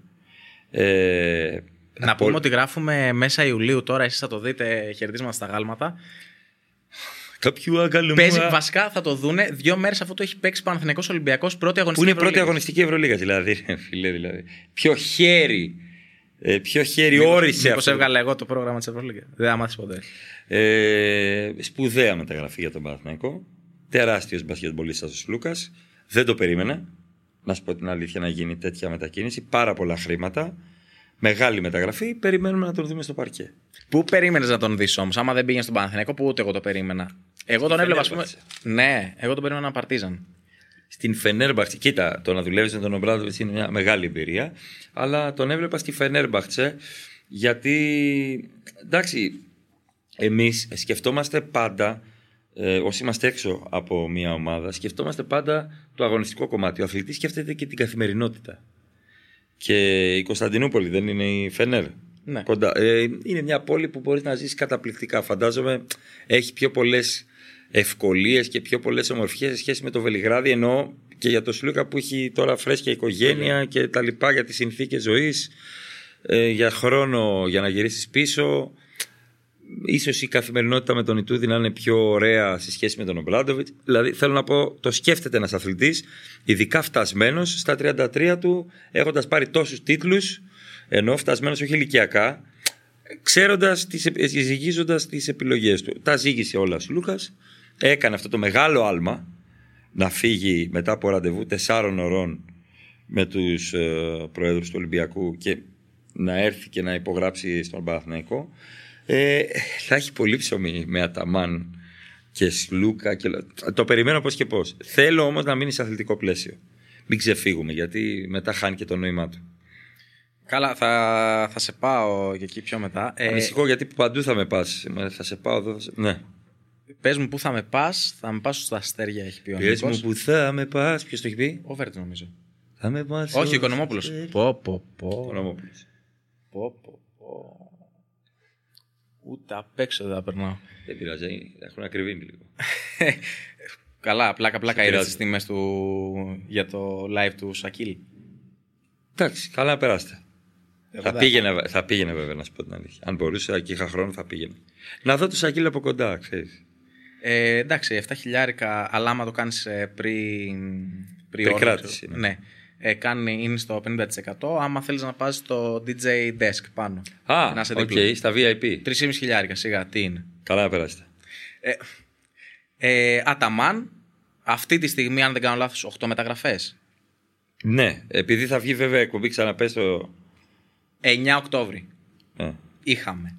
Ε, να πούμε ότι γράφουμε μέσα Ιουλίου τώρα, εσείς θα το δείτε χαιρετίσματα στα γάλματα. Κάποιο αγκαλμό. Παίζει βασικά, θα το δούνε. Δύο μέρες αφού το έχει παίξει Παναθυνικό Ολυμπιακός, πρώτη αγωνιστική. Που είναι πρώτη αγωνιστική Ευρωλίγας, δηλαδή. Φίλε, δηλαδή. Ποιο χέρι. Ε, ποιο χέρι μήπως, όρισε Πώ έβγαλα εγώ το πρόγραμμα της Ευρωλίγας. Δεν άμαθες ποτέ. Ε, σπουδαία μεταγραφή για τον Παναθηναϊκό. Τεράστιος μπασκετμπολίστας ο Λούκα. Δεν το περίμενα να σου πω την αλήθεια, να γίνει τέτοια μετακίνηση. Πάρα πολλά χρήματα. Μεγάλη μεταγραφή. Περιμένουμε να τον δούμε στο παρκέ. Πού περίμενες να τον δεις όμως, άμα δεν πήγαινε στον Παναθηναϊκό, που ούτε εγώ το περίμενα. Εγώ τον έβλεπα, ας πούμε. Ναι, εγώ τον περίμενα να παρτίζαν. Στην Φενέρμπαχτσε, κοίτα, το να δουλεύεις με τον Ομπράδοβιτς είναι μια μεγάλη εμπειρία. Αλλά τον έβλεπα στη Φενέρμπαχτσε γιατί εντάξει, εμείς σκεφτόμαστε πάντα ε, όσοι είμαστε έξω από μια ομάδα, σκεφτόμαστε πάντα το αγωνιστικό κομμάτι. Ο αθλητής σκέφτεται και την καθημερινότητα. Και η Κωνσταντινούπολη δεν είναι η Φενέρ; Ναι. Κοντά. Ε, είναι μια πόλη που μπορείς να ζήσει καταπληκτικά. Φαντάζομαι έχει πιο πολλές ευκολίες και πιο πολλές ομορφιές σε σχέση με το Βελιγράδι. Ενώ και για το Σλούκα που έχει τώρα φρέσκια οικογένεια και τα λοιπά για τις συνθήκες ζωής, ε, για χρόνο για να γυρίσεις πίσω. Ίσως η καθημερινότητα με τον Ιτούδη να είναι πιο ωραία σε σχέση με τον Ομπράντοβιτ. Δηλαδή, θέλω να πω, το σκέφτεται ένας αθλητής, ειδικά φτασμένος στα 33 του, έχοντας πάρει τόσους τίτλους, ενώ φτασμένος όχι ηλικιακά, ξέροντας, ζυγίζοντας τις επιλογές του. Τα ζήγησε όλα ο Λούκας. Έκανε αυτό το μεγάλο άλμα να φύγει μετά από ραντεβού τεσσάρων ωρών με τους ε, προέδρους του Ολυμπιακού και να έρθει και να υπογράψει στον Παναθηναϊκό. Ε, θα έχει πολύ ψωμί με Αταμάν και Σλούκα. Και... Το περιμένω πώς και πώς. Θέλω όμως να μείνει σε αθλητικό πλαίσιο. Μην ξεφύγουμε γιατί μετά χάνει και το νόημά του. Καλά, θα, θα σε πάω και εκεί πιο μετά. Ε, Ανησυχώ γιατί παντού θα με πας. Θα σε πάω εδώ. Σε... Ναι. Πες μου πού θα με πας, θα με πας στα αστέρια, έχει πει ο Πες μου πού θα με πας, ποιος το έχει πει; Ο Βέρτη νομίζω. Θα με πας Όχι, ο Οικονομόπουλος. Πω, πω, πω. Οικονομόπουλος. Πω, πω, πω. Ούτε απ' έξω δεν θα περνάω. Δεν πειράζει, έχουν ακριβήνει λίγο. Καλά, πλάκα πλάκα Σε είδε πειράζει. τις τιμές του για το live του Σακίλ. Εντάξει, καλά να περάσετε. Θα βέβαια. πήγαινε, θα πήγαινε βέβαια να σου πω την αλήθεια. Αν μπορούσα και είχα χρόνο θα πήγαινε. Να δω το Σακίλ από κοντά, ξέρεις. Ε, εντάξει, 7 χιλιάρικα, αλλά άμα το κάνεις πριν. Προκράτηση, ναι. ναι. ναι. Ε, κάνει, είναι στο 50%. Άμα θέλεις να πας στο DJ desk πάνω. Α, να είσαι οκ, δίπλα. στα VIP. 3,5 χιλιάρικα, σιγά, τι είναι. Καλά να περάσετε. Ε, Αταμάν, αυτή τη στιγμή, αν δεν κάνω λάθος, 8 μεταγραφές. Ναι, επειδή θα βγει βέβαια εκπομπή ξαναπες το. 9 Οκτώβρη Ε, είχαμε.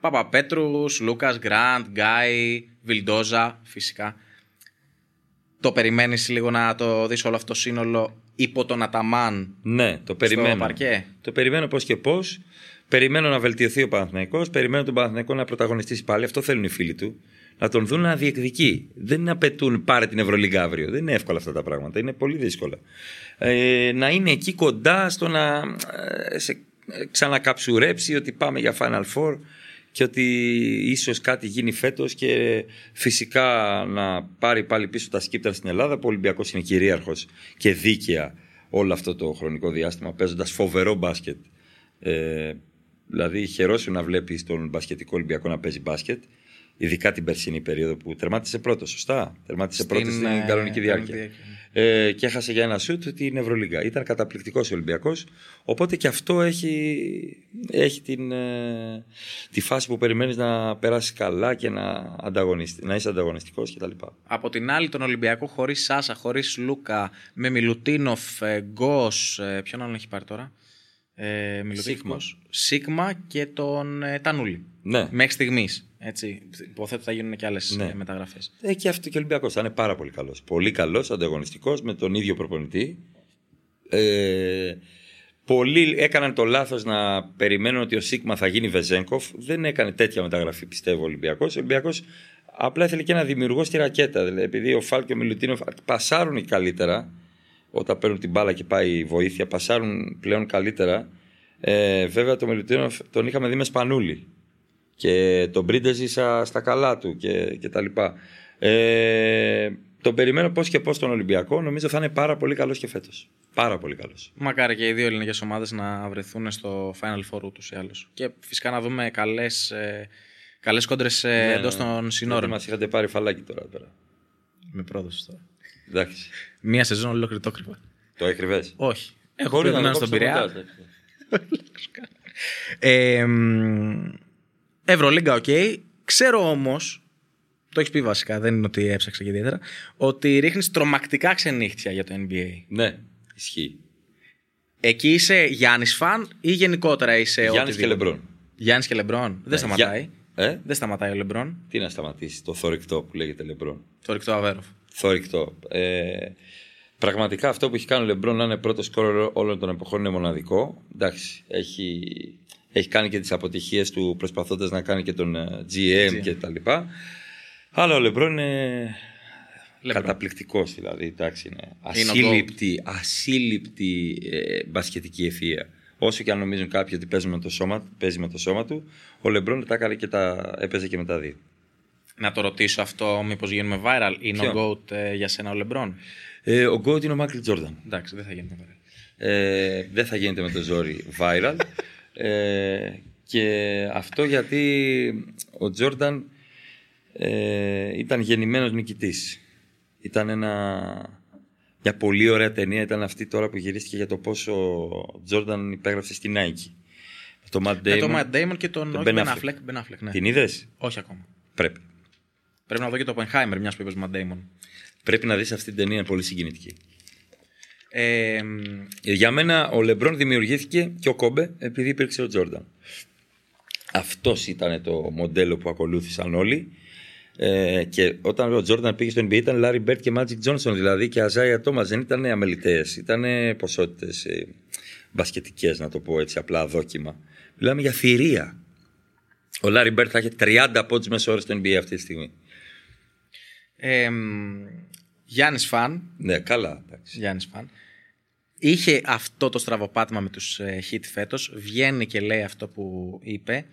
Παπαπέτρους, Λούκας, Γκραντ, Γκάι, Βιλντόζα, φυσικά. Το περιμένεις λίγο να το δεις όλο αυτό το σύνολο υπό τον Αταμάν Ναι, το περιμένω. παρκέ; Το περιμένω πώς και πώς. Περιμένω να βελτιωθεί ο Παναθηναϊκός. Περιμένω τον Παναθηναϊκό να πρωταγωνιστήσει πάλι. Αυτό θέλουν οι φίλοι του. Να τον δουν να διεκδικεί. Δεν απαιτούν πάρε την Ευρωλίγα αύριο. Δεν είναι εύκολα αυτά τα πράγματα. Είναι πολύ δύσκολα. Ε, να είναι εκεί κοντά στο να ε, σε ε, ξανακαψουρέψει ότι πάμε για Final Four και ότι ίσως κάτι γίνει φέτος και φυσικά να πάρει πάλι πίσω τα σκύπτρα στην Ελλάδα που ο Ολυμπιακός είναι κυρίαρχος και δίκαια όλο αυτό το χρονικό διάστημα παίζοντας φοβερό μπάσκετ. Ε, δηλαδή χαιρόσου να βλέπεις τον μπασκετικό Ολυμπιακό να παίζει μπάσκετ ειδικά την περσινή περίοδο που τερμάτισε πρώτος, σωστά; Τερμάτισε πρώτος στην ε, κανονική διάρκεια. διάρκεια. Ε, και έχασε για ένα σουτ την Ευρωλίγα. Ήταν καταπληκτικός ο Ολυμπιακός. Οπότε και αυτό έχει, έχει την, ε, τη φάση που περιμένεις να περάσεις καλά και να, ανταγωνιστη, να είσαι ανταγωνιστικός κτλ. Από την άλλη, τον Ολυμπιακό χωρίς Σάσα, χωρίς Λούκα, με Μιλουτίνοφ, ε, Γκος. Ε, ποιον άλλον έχει πάρει τώρα; Ε, Μιλουτίνοφ, Σίγμα. Γκος, Σίγμα και τον ε, Τανούλη. Ναι. Μέχρι στιγμής. Έτσι. Υποθέτω θα γίνουν και άλλες Ναι. μεταγραφές. Ε, και αυτό και ο Ολυμπιακός θα είναι πάρα πολύ καλός. Πολύ καλός, ανταγωνιστικός, με τον ίδιο προπονητή. Ε, πολλοί έκαναν το λάθος να περιμένουν ότι ο Σίγμα θα γίνει Βεζέγκοφ. Δεν έκανε τέτοια μεταγραφή, πιστεύω, ο Ολυμπιακός. Ο Ολυμπιακός απλά ήθελε και ένα δημιουργό στη ρακέτα. Δηλαδή, επειδή ο Φάλ και ο Μιλουτίνοφ πασάρουν καλύτερα, όταν παίρνουν την μπάλα και πάει η βοήθεια, πασάρουν πλέον καλύτερα. Ε, βέβαια, τον Μιλουτίνοφ τον είχαμε δει με σπανούλι και τον Μπρίντεζ ίσα στα καλά του και, και τα λοιπά. Ε, τον περιμένω πώς και πώς τον Ολυμπιακό. Νομίζω θα είναι πάρα πολύ καλός και φέτος. Πάρα πολύ καλός. Μακάρι και οι δύο ελληνικές ομάδες να βρεθούν στο Final Four ούτως ή άλλως. Και φυσικά να δούμε καλές καλές κόντρες Ναι, εντός ναι. των Γιατί συνόρων. Μας είχατε πάρει φαλάκι τώρα. πέρα. Με πρόδωσε τώρα. Εντάξει. Μία σεζόν ολόκληρη το κρύβα. Το έκρυβες; Όχι. Έχω Μπορεί να προηγούμενο το στον κόψω Πειραιά. μετά. Ε, μ, Ευρωλίγκα, οκ. Ξέρω όμως, το έχεις πει βασικά, δεν είναι ότι έψαξα και ιδιαίτερα, ότι ρίχνεις τρομακτικά ξενύχτια για το NBA. Ναι, ισχύει. Εκεί είσαι Γιάννης φαν ή γενικότερα είσαι Γιάννης και οτιδήποτε; Λεμπρόν. Γιάννης και Λεμπρόν. Δεν Ναι, σταματάει. Για- Ε; Δεν σταματάει ο Λεμπρόν. Τι να σταματήσει το θωρηκτό που λέγεται Λεμπρόν. Το θωρηκτό Αβέροφ. Θωρηκτό. Ε, πραγματικά αυτό που έχει κάνει ο Λεμπρόν να είναι πρώτος σκόρερ όλων των εποχών είναι μοναδικό. Εντάξει, έχει, έχει κάνει και τις αποτυχίες του προσπαθώντας να κάνει και τον ε, GM και τα λοιπά. Αλλά ο Λεμπρόν είναι Λεμπρόν. καταπληκτικός δηλαδή. Εντάξει, είναι Είναι ο ασύλληπτη, ασύλληπτη ε, μπασκετική ευφυΐα. Όσο και αν νομίζουν κάποιοι ότι παίζει με το σώμα, παίζει με το σώμα του, ο Λεμπρόν τα έκανε και τα έπαιζε και με τα δύο. Να το ρωτήσω αυτό, μήπως γίνουμε viral. Είναι Ποιο; ο GOAT ε, για σένα ο Λεμπρόν; Ε, ο GOAT είναι ο Μάικλ Τζόρνταν. Εντάξει, δεν θα γίνουμε viral. Ε, δεν θα γίνεται με το ζόρι viral. Ε, και αυτό γιατί ο Τζόρνταν ε, ήταν γεννημένος νικητής. Ήταν ένα, μια πολύ ωραία ταινία. Ήταν αυτή τώρα που γυρίστηκε για το πόσο ο Τζόρνταν υπέγραψε στην Nike. Με το Matt Με Damon. τον Matt Damon και τον, τον όχι, Ben Ben Affleck. Affleck. Ben Affleck, ναι. Την είδες; Όχι ακόμα. Πρέπει. Πρέπει να δω και το Oppenheimer, μιας που είπες Matt Damon. Πρέπει να δεις αυτή την ταινία, είναι πολύ συγκινητική. Ε, Για μένα ο Λεμπρόν δημιουργήθηκε και ο Κόμπε επειδή υπήρξε ο Τζόρνταν. Αυτός ήταν το μοντέλο που ακολούθησαν όλοι. Ε, και όταν ο Τζόρνταν πήγε στο NBA ήταν Λάρι Μπερντ και Μάτζικ Τζόνσον δηλαδή και Αϊζάια Τόμας δεν ήταν αμελητέες, ήταν ποσότητες ε, μπασκετικές να το πω έτσι απλά δόκιμα. Μιλάμε για θηρία. Ο Λάρι Μπερντ θα είχε 30 πόντους μέσο όρο στο NBA αυτή τη στιγμή. Ε, Γιάννης Φαν, Ναι, καλά. εντάξει. Γιάννης Φαν, είχε αυτό το στραβοπάτημα με τους ε, Heat φέτος, βγαίνει και λέει αυτό που είπε.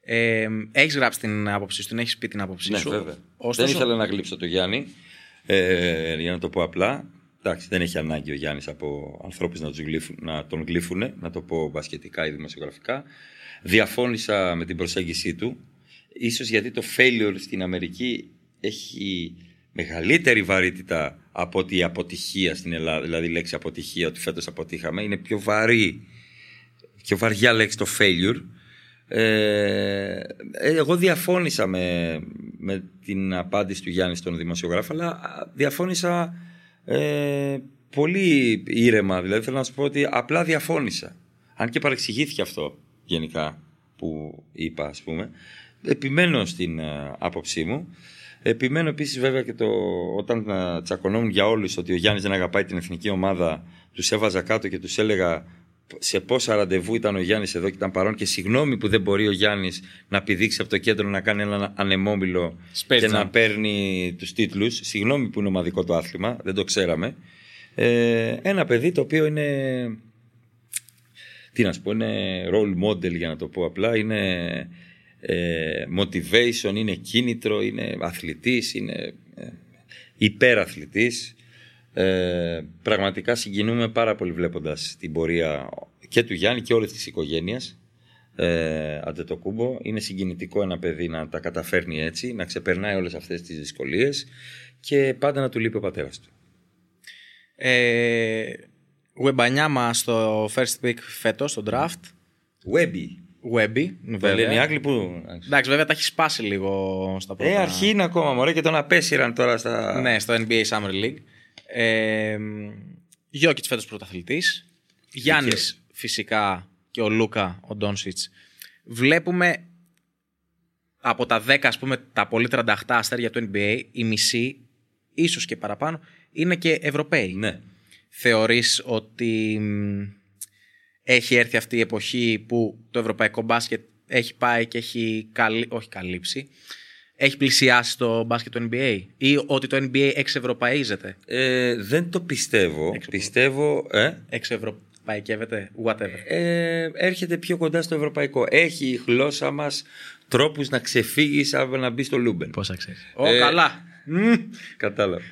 Ε, έχεις γράψει την άποψή σου, την έχεις πει την άποψή Ναι, σου. βέβαια. Ωστόσο, Δεν ήθελα να γλύψω το Γιάννη. Ε, για να το πω απλά. Εντάξει, δεν έχει ανάγκη ο Γιάννης από ανθρώπους να, τους γλύφουν, να τον γλύφουν, να το πω μπασκετικά ή δημοσιογραφικά. Διαφώνησα με την προσέγγιση του. Ίσως γιατί το failure στην Αμερική έχει μεγαλύτερη βαρύτητα από ότι η αποτυχία στην Ελλάδα. Δηλαδή η λέξη αποτυχία, ότι φέτος αποτύχαμε, είναι πιο βαρύ, πιο βαριά λέξη το failure. Ε, εγώ διαφώνησα με, με την απάντηση του Γιάννη στον δημοσιογράφο, αλλά α, διαφώνησα ε, πολύ ήρεμα. Δηλαδή θέλω να σου πω ότι απλά διαφώνησα. Αν και παρεξηγήθηκε αυτό γενικά που είπα, ας πούμε. Επιμένω στην ε, άποψή μου. Επιμένω επίσης βέβαια και το, όταν ε, τσακωνόμουν για όλους ότι ο Γιάννης δεν αγαπάει την εθνική ομάδα, τους έβαζα κάτω και τους έλεγα σε πόσα ραντεβού ήταν ο Γιάννης εδώ και ήταν παρόν και συγγνώμη που δεν μπορεί ο Γιάννης να πηδήξει από το κέντρο να κάνει ένα ανεμόμυλο Space και Jam. να παίρνει τους τίτλους. Συγγνώμη που είναι ομαδικό το άθλημα, δεν το ξέραμε. Ε, ένα παιδί το οποίο είναι τι να σου πω, είναι role model για να το πω απλά, είναι ε, motivation, είναι κίνητρο, είναι αθλητής, είναι ε, υπεραθλητής. Ε, πραγματικά συγκινούμε πάρα πολύ βλέποντας την πορεία και του Γιάννη και όλης της οικογένειας. Ε, Αντετοκούμπο. Είναι συγκινητικό ένα παιδί να τα καταφέρνει έτσι, να ξεπερνάει όλες αυτές τις δυσκολίες και πάντα να του λείπει ο πατέρας του. ε, Wembanyama στο first pick φέτος, στο draft. Webby. Webby, Το λένε οι βέβαια. Άγγλοι που... Εντάξει, βέβαια τα έχεις σπάσει λίγο στα πρώτα. Ε, αρχή είναι ακόμα, μωρέ, και τον απέσυραν τώρα στα... Ναι, στο NBA Summer League. Ε, Γιώκητς φέτος πρωταθλητής. Γιάννης φυσικά και ο Λούκα, ο Ντόνσιτς. Βλέπουμε από τα 10 ας πούμε τα πολύ 38 αστέρια του NBA, η μισή, ίσως και παραπάνω, είναι και Ευρωπαίοι. Ναι. Θεωρείς ότι μ, έχει έρθει αυτή η εποχή που το ευρωπαϊκό μπάσκετ έχει πάει και έχει καλύ... όχι καλύψει, έχει πλησιάσει το μπάσκετ του NBA ή ότι το NBA εξευρωπαίζεται, Ε, δεν το πιστεύω. Έξω. Πιστεύω... Ε, εξευρωπαϊκεύεται, whatever. ε, έρχεται πιο κοντά στο ευρωπαϊκό. Έχει η γλώσσα μας τρόπους να ξεφύγεις από να μπει στο λούμπεν. Πόσα ξέρεις. Ω, Ε, καλά. Μμ. Κατάλαβα.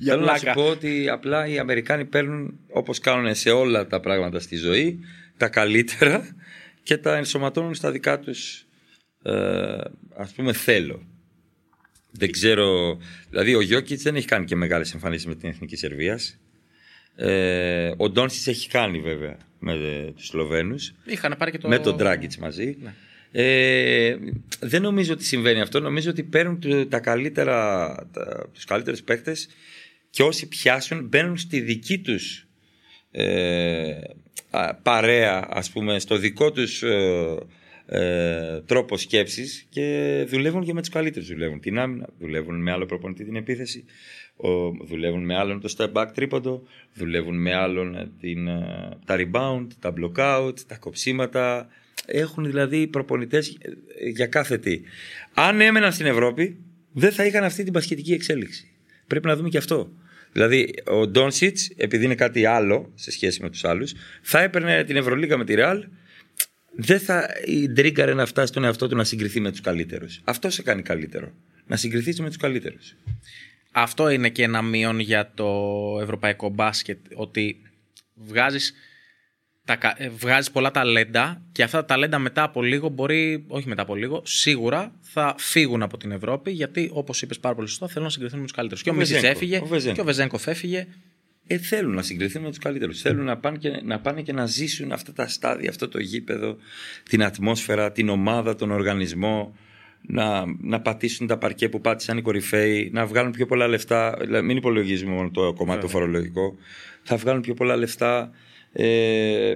Για Θέλω να σου πλάκα. πω ότι απλά οι Αμερικάνοι παίρνουν όπως κάνουν σε όλα τα πράγματα στη ζωή τα καλύτερα και τα ενσωματώνουν στα δικά τους ε, ας πούμε θέλω. Δεν ξέρω, δηλαδή ο Γιώκητς δεν έχει κάνει και μεγάλες εμφανίσεις με την Εθνική Σερβίας. Ε, ο Ντόνσιτς έχει κάνει βέβαια με ε, τους Σλοβαίνους. Είχαν πάρει και το... Με τον Ντράγκητς μαζί. Ναι. Ε, δεν νομίζω ότι συμβαίνει αυτό. Νομίζω ότι παίρνουν του- τα καλύτερα, τα, τους καλύτερους παίκτες και όσοι πιάσουν μπαίνουν στη δική τους ε, α, παρέα, ας πούμε, στο δικό τους ε, ε, τρόπο σκέψης και δουλεύουν και με τους καλύτερους. Δουλεύουν την άμυνα, δουλεύουν με άλλο προπονητή την επίθεση, ο, δουλεύουν με άλλον το step back τρίποντο, δουλεύουν με άλλον ε, την, ε, τα rebound, τα block out, τα κοψίματα. Έχουν δηλαδή προπονητές ε, για κάθε τι. Αν έμεναν στην Ευρώπη, δεν θα είχαν αυτή την πασχετική εξέλιξη. Πρέπει να δούμε και αυτό. Δηλαδή, ο Ντόνσιτς, επειδή είναι κάτι άλλο σε σχέση με τους άλλους, θα έπαιρνε την Ευρωλίγα με τη Ρεάλ, δεν θα η ντρίγκαρε να φτάσει στον εαυτό του να συγκριθεί με τους καλύτερους. Αυτό σε κάνει καλύτερο. να συγκριθείς με τους καλύτερους. Αυτό είναι και ένα μείον για το ευρωπαϊκό μπάσκετ, ότι βγάζεις, τα, κα- ε, βγάζεις πολλά ταλέντα και αυτά τα ταλέντα μετά από λίγο μπορεί, όχι μετά από λίγο, σίγουρα θα φύγουν από την Ευρώπη γιατί όπως είπες πάρα πολύ σωστά θέλουν να συγκριθούν με τους καλύτερους. Και ο, Ο Μίσιτς Βεζένκο, έφυγε ο Βεζένκο. και ο Βεζένκοφ έφυγε. Ε, θέλουν να συγκριθούν με τους καλύτερους. Θέλουν να πάνε, και, να πάνε και να ζήσουν αυτά τα στάδια, αυτό το γήπεδο, την ατμόσφαιρα, την ομάδα, τον οργανισμό. Να, να πατήσουν τα παρκέ που πάτησαν οι κορυφαίοι, να βγάλουν πιο πολλά λεφτά. δηλαδή Μην υπολογίζουμε μόνο το κομμάτι το φορολογικό. Θα βγάλουν πιο πολλά λεφτά. Ε,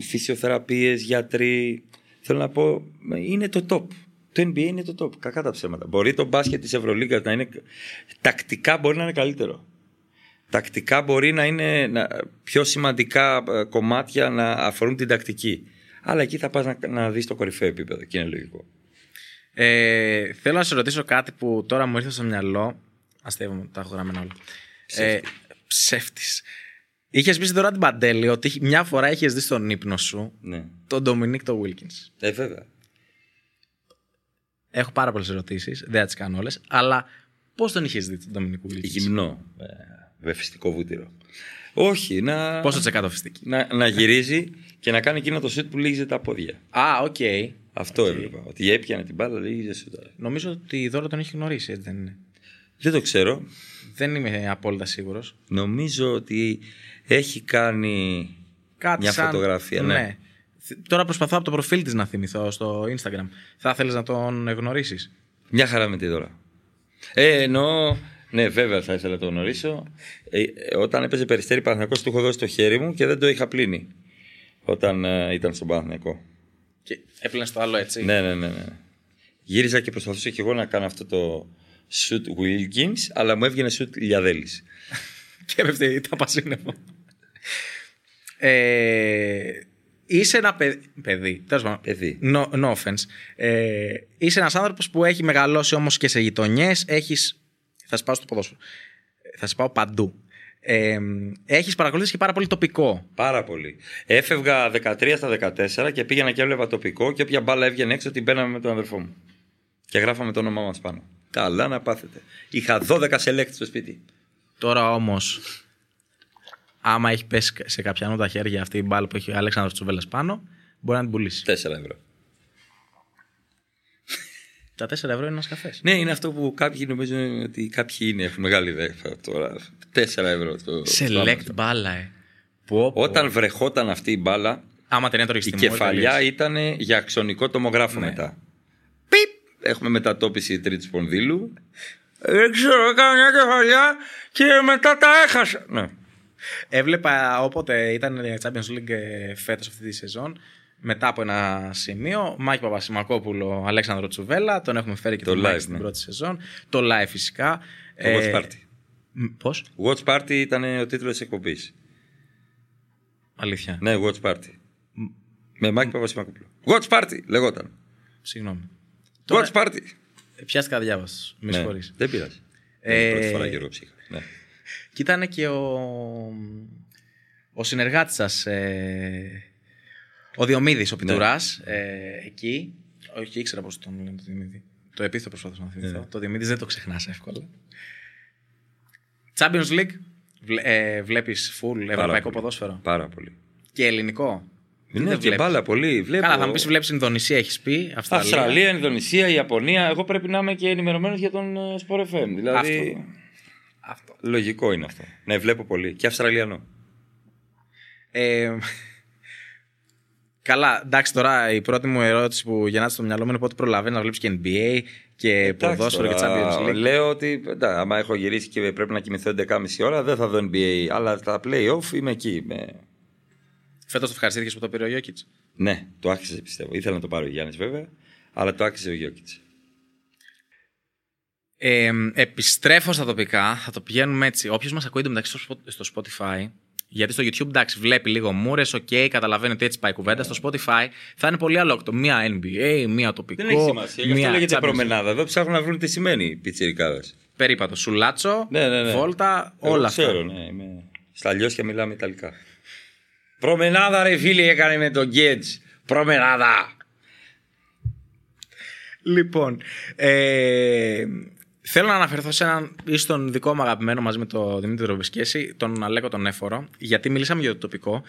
φυσιοθεραπείες, γιατροί. Θέλω να πω, είναι το top. Το NBA είναι το top. Κακά τα ψέματα. Μπορεί το μπάσκετ της Ευρωλίγκας να είναι. Τακτικά μπορεί να είναι καλύτερο τακτικά μπορεί να είναι να- πιο σημαντικά ε, κομμάτια να αφορούν την τακτική. Αλλά εκεί θα πας να, να δεις το κορυφαίο επίπεδο και είναι λογικό. Ε, θέλω να σε ρωτήσω κάτι που τώρα μου ήρθε στο μυαλό. Αστεύομαι, τα έχω γραμμένα όλα. Ε, ψεύτης. Είχες πει τώρα την Παντέλη ότι μια φορά είχες δει στον ύπνο σου Ναι. τον Ντομινίκ το Wilkins. Ε, βέβαια. Έχω πάρα πολλές ερωτήσεις, δεν θα τις κάνω όλες. Αλλά πώς τον είχες δει τον Ντομινίκ Wilkins. Γυμνό. Ε, βεφιστικό βούτυρο. Όχι, να, Πόσο τσεκάτο φυστική. να, να γυρίζει και να κάνει εκείνο το σουτ που λύγιζε τα πόδια. Α, οκ. Αυτό έβλεπα. Ότι έπιανε την μπάλα, λύγιζε σουτ. Νομίζω ότι η Δώρα τον έχει γνωρίσει, έτσι δεν είναι; Δεν το ξέρω. Δεν είμαι απόλυτα σίγουρος. Νομίζω ότι έχει κάνει Κάτι μια σαν... φωτογραφία. Ναι. Θ- Τώρα προσπαθώ από το προφίλ της να θυμηθώ στο Instagram. Θα ήθελε να τον γνωρίσει. Μια χαρά με τη δώρα. Ε, εννοώ. Ναι, βέβαια θα ήθελα να το γνωρίσω. Ε, ε, όταν έπαιζε περιστέρι Παναθηναϊκός του έχω δώσει το χέρι μου και δεν το είχα πλύνει. Όταν ε, ήταν στον Παναθηναϊκό. Και έπλαινε το άλλο έτσι; Ναι, ναι, ναι, ναι. Γύριζα και προσπαθούσα και εγώ να κάνω αυτό το shoot Wilkins, αλλά μου έβγαινε shoot Λιαδέλης. Και έπεφτε ήταν πασίνευο. ε, είσαι ένα παιδ- παιδί. Τέλος πάντων. Παιδί. No, no offense. Ε, είσαι ένας άνθρωπος που έχει μεγαλώσει όμως και σε γειτονιές. Έχεις... Θα σε πάω στο ποδόσφαιρο. Θα σε πάω παντού. Ε, έχεις παρακολουθήσει και πάρα πολύ τοπικό. Πάρα πολύ. Έφευγα 13 στα 14 και πήγαινα και έβλεπα τοπικό και όποια μπάλα έβγαινε έξω την μπαίναμε με τον αδερφό μου. Και γράφαμε το όνομά μας πάνω. Καλά να πάθετε. Είχα 12 select στο σπίτι. Τώρα όμως, άμα έχει πέσει σε κάποιανού τα χέρια αυτή η μπάλα που έχει ο Αλέξανδρος Τσουβέλλας πάνω, μπορεί να την πουλήσει. 4 ευρώ. Τα 4 ευρώ είναι ένας καφές. Ναι, είναι αυτό που κάποιοι νομίζουν ότι κάποιοι είναι, έχουν μεγάλη ιδέα τώρα. 4 ευρώ. Το, στο Select Amazon. μπάλα, ε. Πω, πω. Όταν βρεχόταν αυτή η μπάλα, Άμα την έτρωγες η στη μούρη, κεφαλιά τελείωσε. ήταν για αξονικό τομογράφο Ναι. μετά. Πιπ! Έχουμε μετατόπιση τρίτης σπονδύλου. Δεν ξέρω, έκανα μια κεφαλιά και μετά τα έχασα. Ναι. Έβλεπα όποτε ήταν η Champions League φέτος αυτή τη σεζόν. Μετά από ένα σημείο, Μάκη Παπασημακόπουλο, Αλέξανδρο Τσουβέλα, τον έχουμε φέρει και Το τον Μάκη live, στην ναι. πρώτη σεζόν. Το live φυσικά. Το Watch Party. Πώς; Watch Party ήταν ο τίτλος της εκπομπής. Αλήθεια. Ναι, Watch Party. Με Μάκη Παπασημακόπουλο. Watch Party λεγόταν. Συγγνώμη. Watch Party. Ε, Πιάστηκα διάβαση. Με Ναι, συγχωρείς. Δεν πειράζει. Ε, Είναι η πρώτη φορά Γιώργο Ψύχα. Ναι. Και ήταν και ο, ο συνεργάτης σας, ε, ο Διομήδης, ο Ναι. Πιτουράς, ε, εκεί. Όχι, ήξερα πώς τον λένε το Διομήδη. Το επίθετο προσπαθούσα να θυμηθώ. Ναι. Το Διομήδης δεν το ξεχνάς εύκολα. Champions League, βλέ, ε, βλέπεις full ευρωπαϊκό πολύ. ποδόσφαιρο. Πάρα πολύ. Και ελληνικό. Τι Ναι, δεν και βλέπεις; μπάλα πολύ. Βλέπω... Καλά, θα μου πεις βλέπεις Ινδονησία, έχεις πει. Αυστραλία. Αυστραλία, Ινδονησία, Ιαπωνία. Εγώ πρέπει να είμαι και ενημερωμένος για τον ε, Sport FM. Δηλαδή. Αυτό. Αυτό. Λογικό είναι αυτό. Ναι, βλέπω πολύ. Και Αυστραλιανό. Ε, καλά, εντάξει τώρα η πρώτη μου ερώτηση που γεννάται στο μυαλό μου είναι πότε προλαβαίνεις να βλέπεις και NBA και Εντάξει, ποδόσφαιρο και τώρα, Champions League. Λέω ότι εντάξει, άμα έχω γυρίσει και πρέπει να κοιμηθώ 11.30 ώρα, δεν θα δω NBA. Αλλά στα playoff είμαι εκεί. Με... Φέτος το ευχαριστήθηκες που το πήρε ο Γιόκιτς. Ναι, το άξιζε πιστεύω. Ήθελα να το πάρει ο Γιάννης βέβαια, αλλά το άξιζε ο Γιόκιτς. Ε, επιστρέφω στα τοπικά, θα το πηγαίνουμε έτσι. Όποιος μας ακούει μεταξύ στο, Spot- στο Spotify, γιατί στο YouTube εντάξει, βλέπει λίγο μούρες, οκ, καταλαβαίνει ότι έτσι πάει η κουβέντα. Στο Spotify θα είναι πολύ αλλόκοτο. Μία NBA, μία τοπικό. Δεν έχει σημασία. Γι' αυτό μία λέγεται Champions League. προμενάδα. Εδώ ψάχνουν να βρουν τι σημαίνει πιτσιρικάδες. Περίπατο. Σουλάτσο, Ναι, ναι, ναι. βόλτα, Εγώ όλα αυτά. ξέρω, ναι. Είμαι... Στα αλλιώσια μιλάμε Ιταλικά. Προμενάδα ρε φίλοι έκανε με τον Γκέτζ. Προμενάδα. Λοιπόν, ε, Θέλω να αναφερθώ σε έναν ίσως τον δικό μου αγαπημένο μαζί με τον Δημήτρη Ρομπισκέση, τον Αλέκο τον Έφορο, γιατί μιλήσαμε για το τοπικό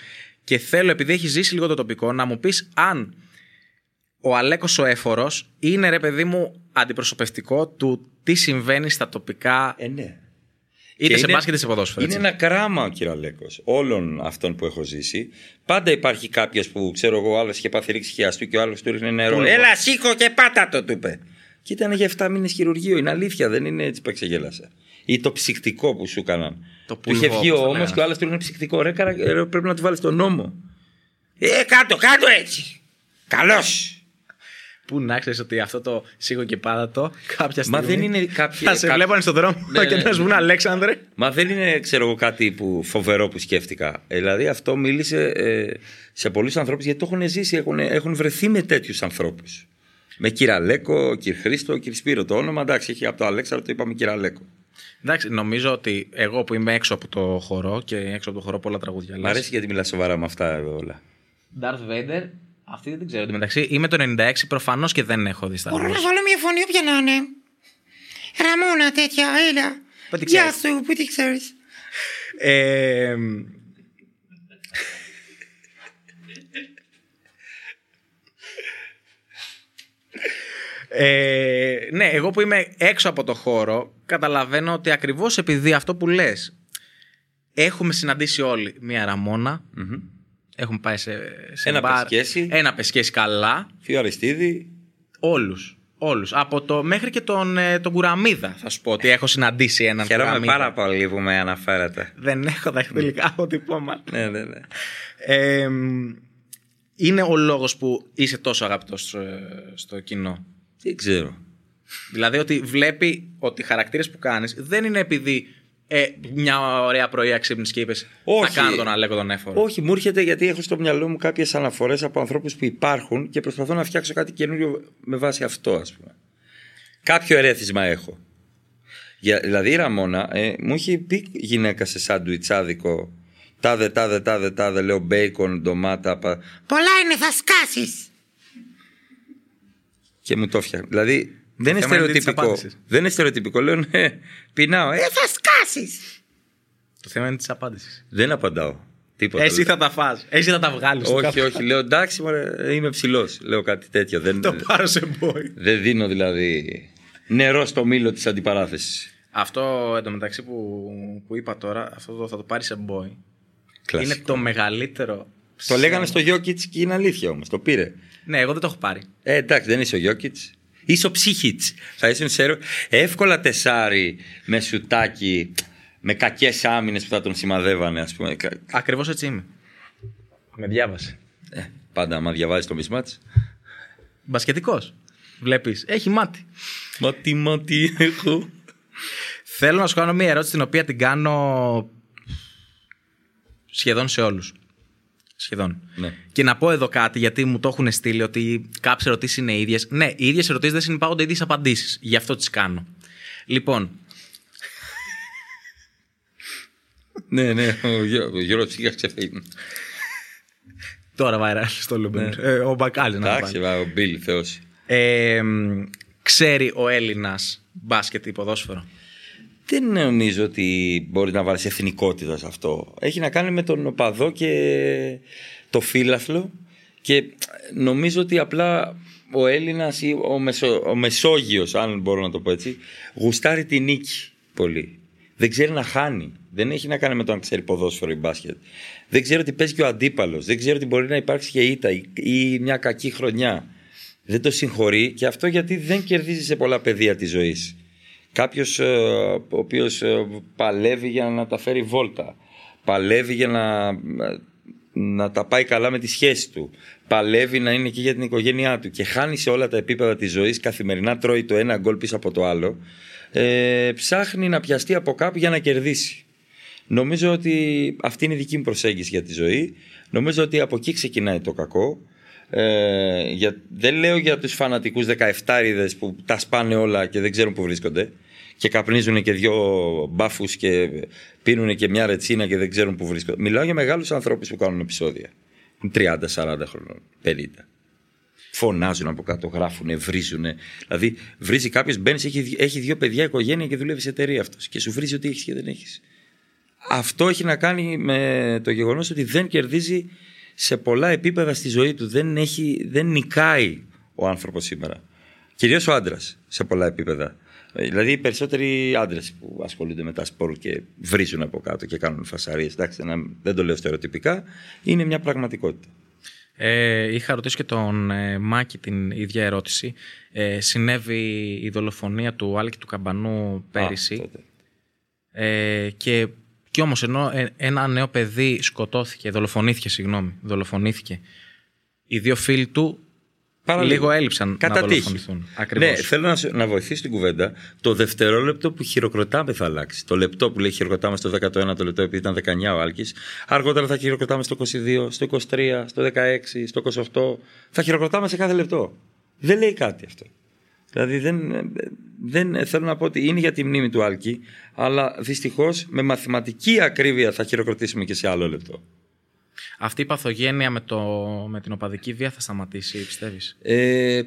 και θέλω, επειδή έχει ζήσει λίγο το τοπικό, να μου πεις αν ο Αλέκος ο Έφορος είναι ρε παιδί μου αντιπροσωπευτικό του τι συμβαίνει στα τοπικά. Ε, ναι. Είτε Και σε είναι- μπάσκετ είτε σε ποδόσφαιρο. Είναι έτσι. ένα κράμα ο κυραλέκο όλων αυτών που έχω ζήσει. Πάντα υπάρχει κάποιος που ξέρω εγώ, άλλος είχε πάθει ρήξη χιαστού και ο άλλος του ρίχνε νερό. Πούλμα. Έλα, σήκω και πάτα το, του είπε. Και ήταν για 7 μήνες χειρουργείο. Είναι αλήθεια, δεν είναι έτσι που εξεγέλασα. Ή το ψυκτικό που σου έκαναν. Το του είχε πουλβό, βγει όπως το ο ώμος λέγανε. και ο άλλος του ρίχνε ψυκτικό. Ρε, καρα, ρε, πρέπει να του βάλεις τον νόμο. Ε, κάτω, κάτω έτσι. Καλώ. Πού να ξέρεις ότι αυτό το σίγο και πάδατο κάποια στιγμή. Μα δεν είναι κάποια. Θα σε κα- βλέπανε στον δρόμο Ναι, και ναι. να σου πούνε Αλέξανδρε. Μα δεν είναι, ξέρω εγώ, κάτι που φοβερό που σκέφτηκα. Ε, Δηλαδή αυτό μίλησε ε, σε πολλούς ανθρώπους γιατί το έχουν ζήσει, έχουν, έχουν βρεθεί με τέτοιους ανθρώπους. Με Κυραλέκο, κύριο Χρήστο, κύριο Σπύρο. Το όνομα εντάξει, έχει από το Αλέξανδρο το είπαμε Κυραλέκο. Εντάξει, νομίζω ότι εγώ που είμαι έξω από το χορό και έξω από το χορό πολλά τραγούδια. Μ' αρέσει γιατί μιλάς σοβαρά με αυτά εδώ όλα. Darth Vader, αυτή δεν την ξέρω. Εν τω μεταξύ είμαι το 96, προφανώς και δεν έχω δει Star Μπορώ να Wars. βάλω μια φωνή όποια να είναι. Ραμόνα τέτοια, έλα. Πού τη Γεια ξέρεις; σου, πού τη ξέρεις; Ε, ε, ναι, εγώ που είμαι έξω από το χώρο, καταλαβαίνω ότι ακριβώς επειδή αυτό που λες, έχουμε συναντήσει όλοι μία ραμόνα, έχουμε πάει σε, σε Ένα μπαρ, πεσκέσι. ένα πεσκέσι καλά, Φιο Αριστίδη. όλους. Όλους. Από το, μέχρι και τον, ε, τον Κουραμίδα θα σου πω ότι έχω συναντήσει έναν Χαίρομαι Κουραμίδα. πάρα πολύ που με αναφέρετε. Δεν έχω δαχτυλικά αποτυπώματα. ναι, ναι, ναι. Ε, είναι ο λόγος που είσαι τόσο αγαπητός ε, στο κοινό; Δεν ξέρω. Δηλαδή ότι βλέπει ότι οι χαρακτήρες που κάνεις δεν είναι επειδή ε, μια ωραία πρωί ξύπνησες και είπες θα Όχι. κάνω τον Αλέκο τον έφορο. Όχι, μου έρχεται γιατί έχω στο μυαλό μου κάποιες αναφορές από ανθρώπους που υπάρχουν και προσπαθώ να φτιάξω κάτι καινούριο με βάση αυτό, ας πούμε. Κάποιο ερέθισμα έχω. Για, δηλαδή η Ραμόνα ε, μου είχε πει γυναίκα σε σάντουιτσάδικο. Τάδε, τάδε, τάδε, τάδε, λέω μπέικον, ντομάτα. Πα... Πολλά είναι, θα σκάσεις. Και μου το φτιάχνει. Δηλαδή δεν είναι θέμα είναι τις της στερεοτυπικό. απάντησης. Δεν είναι στερεοτυπικό. Λέω ναι, πεινάω. Ε, Ε, θα σκάσεις. Το θέμα είναι της απάντησης. δεν απαντάω. Τίποτα. Εσύ θα τα φας. Εσύ θα τα βγάλεις. όχι, όχι. Λέω εντάξει, μωρέ, είμαι ψηλός. Λέω κάτι τέτοιο. Δεν, Το πάρω σε boy. Δεν δίνω δηλαδή νερό στο μήλο της αντιπαράθεσης. Αυτό εντωμεταξύ που, που είπα τώρα, αυτό το, θα το πάρει σε boy. Κλασικό. Είναι το μεγαλύτερο. Το λέγανε στο Γιώκητς και είναι αλήθεια όμως. Το πήρε. Ναι, εγώ δεν το έχω πάρει. Ε, εντάξει, δεν είσαι ο Γιώκητς. Είσαι ο Ψύχητς. Θα ήσουν σε εύκολα τεσάρι με σουτάκι, με κακές άμυνες που θα τον σημαδεύανε, ας πούμε. Κα- Ακριβώς έτσι είμαι. Με διάβασε. Ε, πάντα, άμα διαβάζεις το μισμάτς. Μπασκετικός. Βλέπεις. Έχει μάτι. Μα τι, μα τι έχω. Θέλω να σου κάνω μια ερώτηση την οποία την κάνω σχεδόν σε όλους. Σχεδόν. Ναι. Και να πω εδώ κάτι, γιατί μου το έχουν στείλει ότι κάποιες ερωτήσεις είναι ίδιες. Ναι, οι ίδιες ερωτήσεις δεν συνεπάγονται ίδιες απαντήσεις. Γι' αυτό τις κάνω. Λοιπόν, ναι, ναι, ο, Γιώ, ο Γιώργος Ψύχας ξεφύγει. τώρα viral στο Λούμπεν. Ε, ο Μπακάλι να το Εντάξει, πάρει. βα, ο Μπίλ, θεός. Ε, μ, ξέρει ο Έλληνας μπάσκετ ή ποδόσφαιρο; Δεν νομίζω ότι μπορεί να βάλεις εθνικότητα σε αυτό. Έχει να κάνει με τον οπαδό και το φύλαθλο και νομίζω ότι απλά ο Έλληνας ή ο, Μεσο, ο Μεσόγειος, αν μπορώ να το πω έτσι, γουστάρει τη νίκη πολύ. Δεν ξέρει να χάνει. Δεν έχει να κάνει με το αν ξέρει ποδόσφαιρο ή μπάσκετ. Δεν ξέρει ότι παίζει και ο αντίπαλος. Δεν ξέρει ότι μπορεί να υπάρξει και ήττα ή- ή μια κακή χρονιά. Δεν το συγχωρεί και αυτό γιατί δεν κερδίζει σε πολλά πεδία της ζωής. Κάποιος ο οποίος παλεύει για να τα φέρει βόλτα. Παλεύει για να, να τα πάει καλά με τη σχέση του. Παλεύει να είναι εκεί για την οικογένειά του. Και χάνει σε όλα τα επίπεδα της ζωής. Καθημερινά τρώει το ένα γκολ πίσω από το άλλο. Ε, ψάχνει να πιαστεί από κάπου για να κερδίσει. Νομίζω ότι αυτή είναι η δική μου προσέγγιση για τη ζωή. Νομίζω ότι από εκεί ξεκινάει το κακό. Ε, για, δεν λέω για τους φανατικούς 17 που τα σπάνε όλα και δεν ξέρουν που βρίσκονται και καπνίζουν και δυο μπάφους και πίνουν και μια ρετσίνα και δεν ξέρουν που βρίσκονται. Μιλάω για μεγάλους ανθρώπους που κάνουν επεισόδια. 30, 40 χρονών, 50. Φωνάζουν από κάτω, γράφουν, βρίζουν. Δηλαδή, βρίζει κάποιος, μπαίνεις, έχει, έχει δύο παιδιά, οικογένεια και δουλεύει σε εταιρεία αυτός. Και σου βρίζει ότι έχεις και δεν έχεις. Αυτό έχει να κάνει με το γεγονός ότι δεν κερδίζει σε πολλά επίπεδα στη ζωή του. Δεν, έχει, δεν νικάει ο άνθρωπος σήμερα. Κυρίως ο άντρας σε πολλά επίπεδα. Δηλαδή οι περισσότεροι άντρες που ασχολούνται με τα σπορ και βρίζουν από κάτω και κάνουν φασαρίες. Εντάξει, να- δεν το λέω στερεοτυπικά, είναι μια πραγματικότητα. Ε, είχα ρωτήσει και τον ε, Μάκη την ίδια ερώτηση. Ε, συνέβη η δολοφονία του Άλκη του Καμπανού πέρυσι. Α, τότε. Ε, και, και όμως ενώ ε, ένα νέο παιδί σκοτώθηκε, δολοφονήθηκε, συγγνώμη, δολοφονήθηκε. Οι δύο φίλοι του Παραλίγο. λίγο έλειψαν Κατά να τύχη. δολοφονηθούν. Ακριβώς. Ναι, θέλω να, σου- να βοηθήσω την κουβέντα. Το δευτερόλεπτο που χειροκροτάμε θα αλλάξει. Το λεπτό που λέει χειροκροτάμε στο 19ο λεπτό επειδή ήταν 19 ο Άλκης. Αργότερα θα χειροκροτάμε στο 22, στο 23, στο 16, στο 28. Θα χειροκροτάμε σε κάθε λεπτό. Δεν λέει κάτι αυτό. Δηλαδή δεν, δεν θέλω να πω ότι είναι για τη μνήμη του Άλκη, αλλά δυστυχώς με μαθηματική ακρίβεια θα χειροκροτήσουμε και σε άλλο λεπτό. Αυτή η παθογένεια με, το, με την οπαδική βία θα σταματήσει, πιστεύεις; Ε,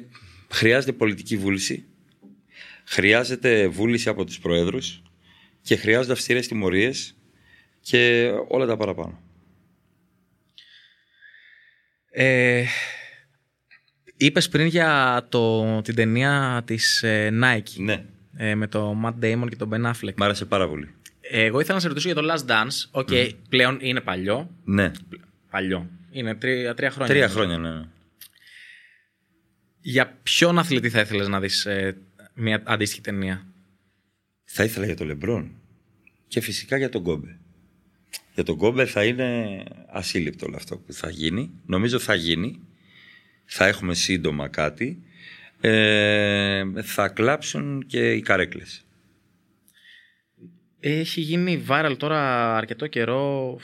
χρειάζεται πολιτική βούληση. Χρειάζεται βούληση από τους προέδρους και χρειάζονται αυστηρές τιμωρίες και όλα τα παραπάνω. Ε, είπες πριν για το, την ταινία της ε, Nike Ναι, ε, με το Matt Damon και τον Ben Affleck. μ' άρεσε πάρα πολύ. Εγώ ήθελα να σε ρωτήσω για το Last Dance. OK, πλέον είναι παλιό. Ναι, Παλιό. Είναι τρία, τρία χρόνια. τρία χρόνια, ναι. ναι. Για ποιον αθλητή θα ήθελες να δεις ε, μια αντίστοιχη ταινία; Θα ήθελα για τον Λεμπρόν και φυσικά για τον Κόμπε. Για τον Κόμπε θα είναι ασύλληπτο όλο αυτό που θα γίνει. Νομίζω θα γίνει. Θα έχουμε σύντομα κάτι. Ε, θα κλάψουν και οι καρέκλες. Έχει γίνει viral τώρα αρκετό καιρό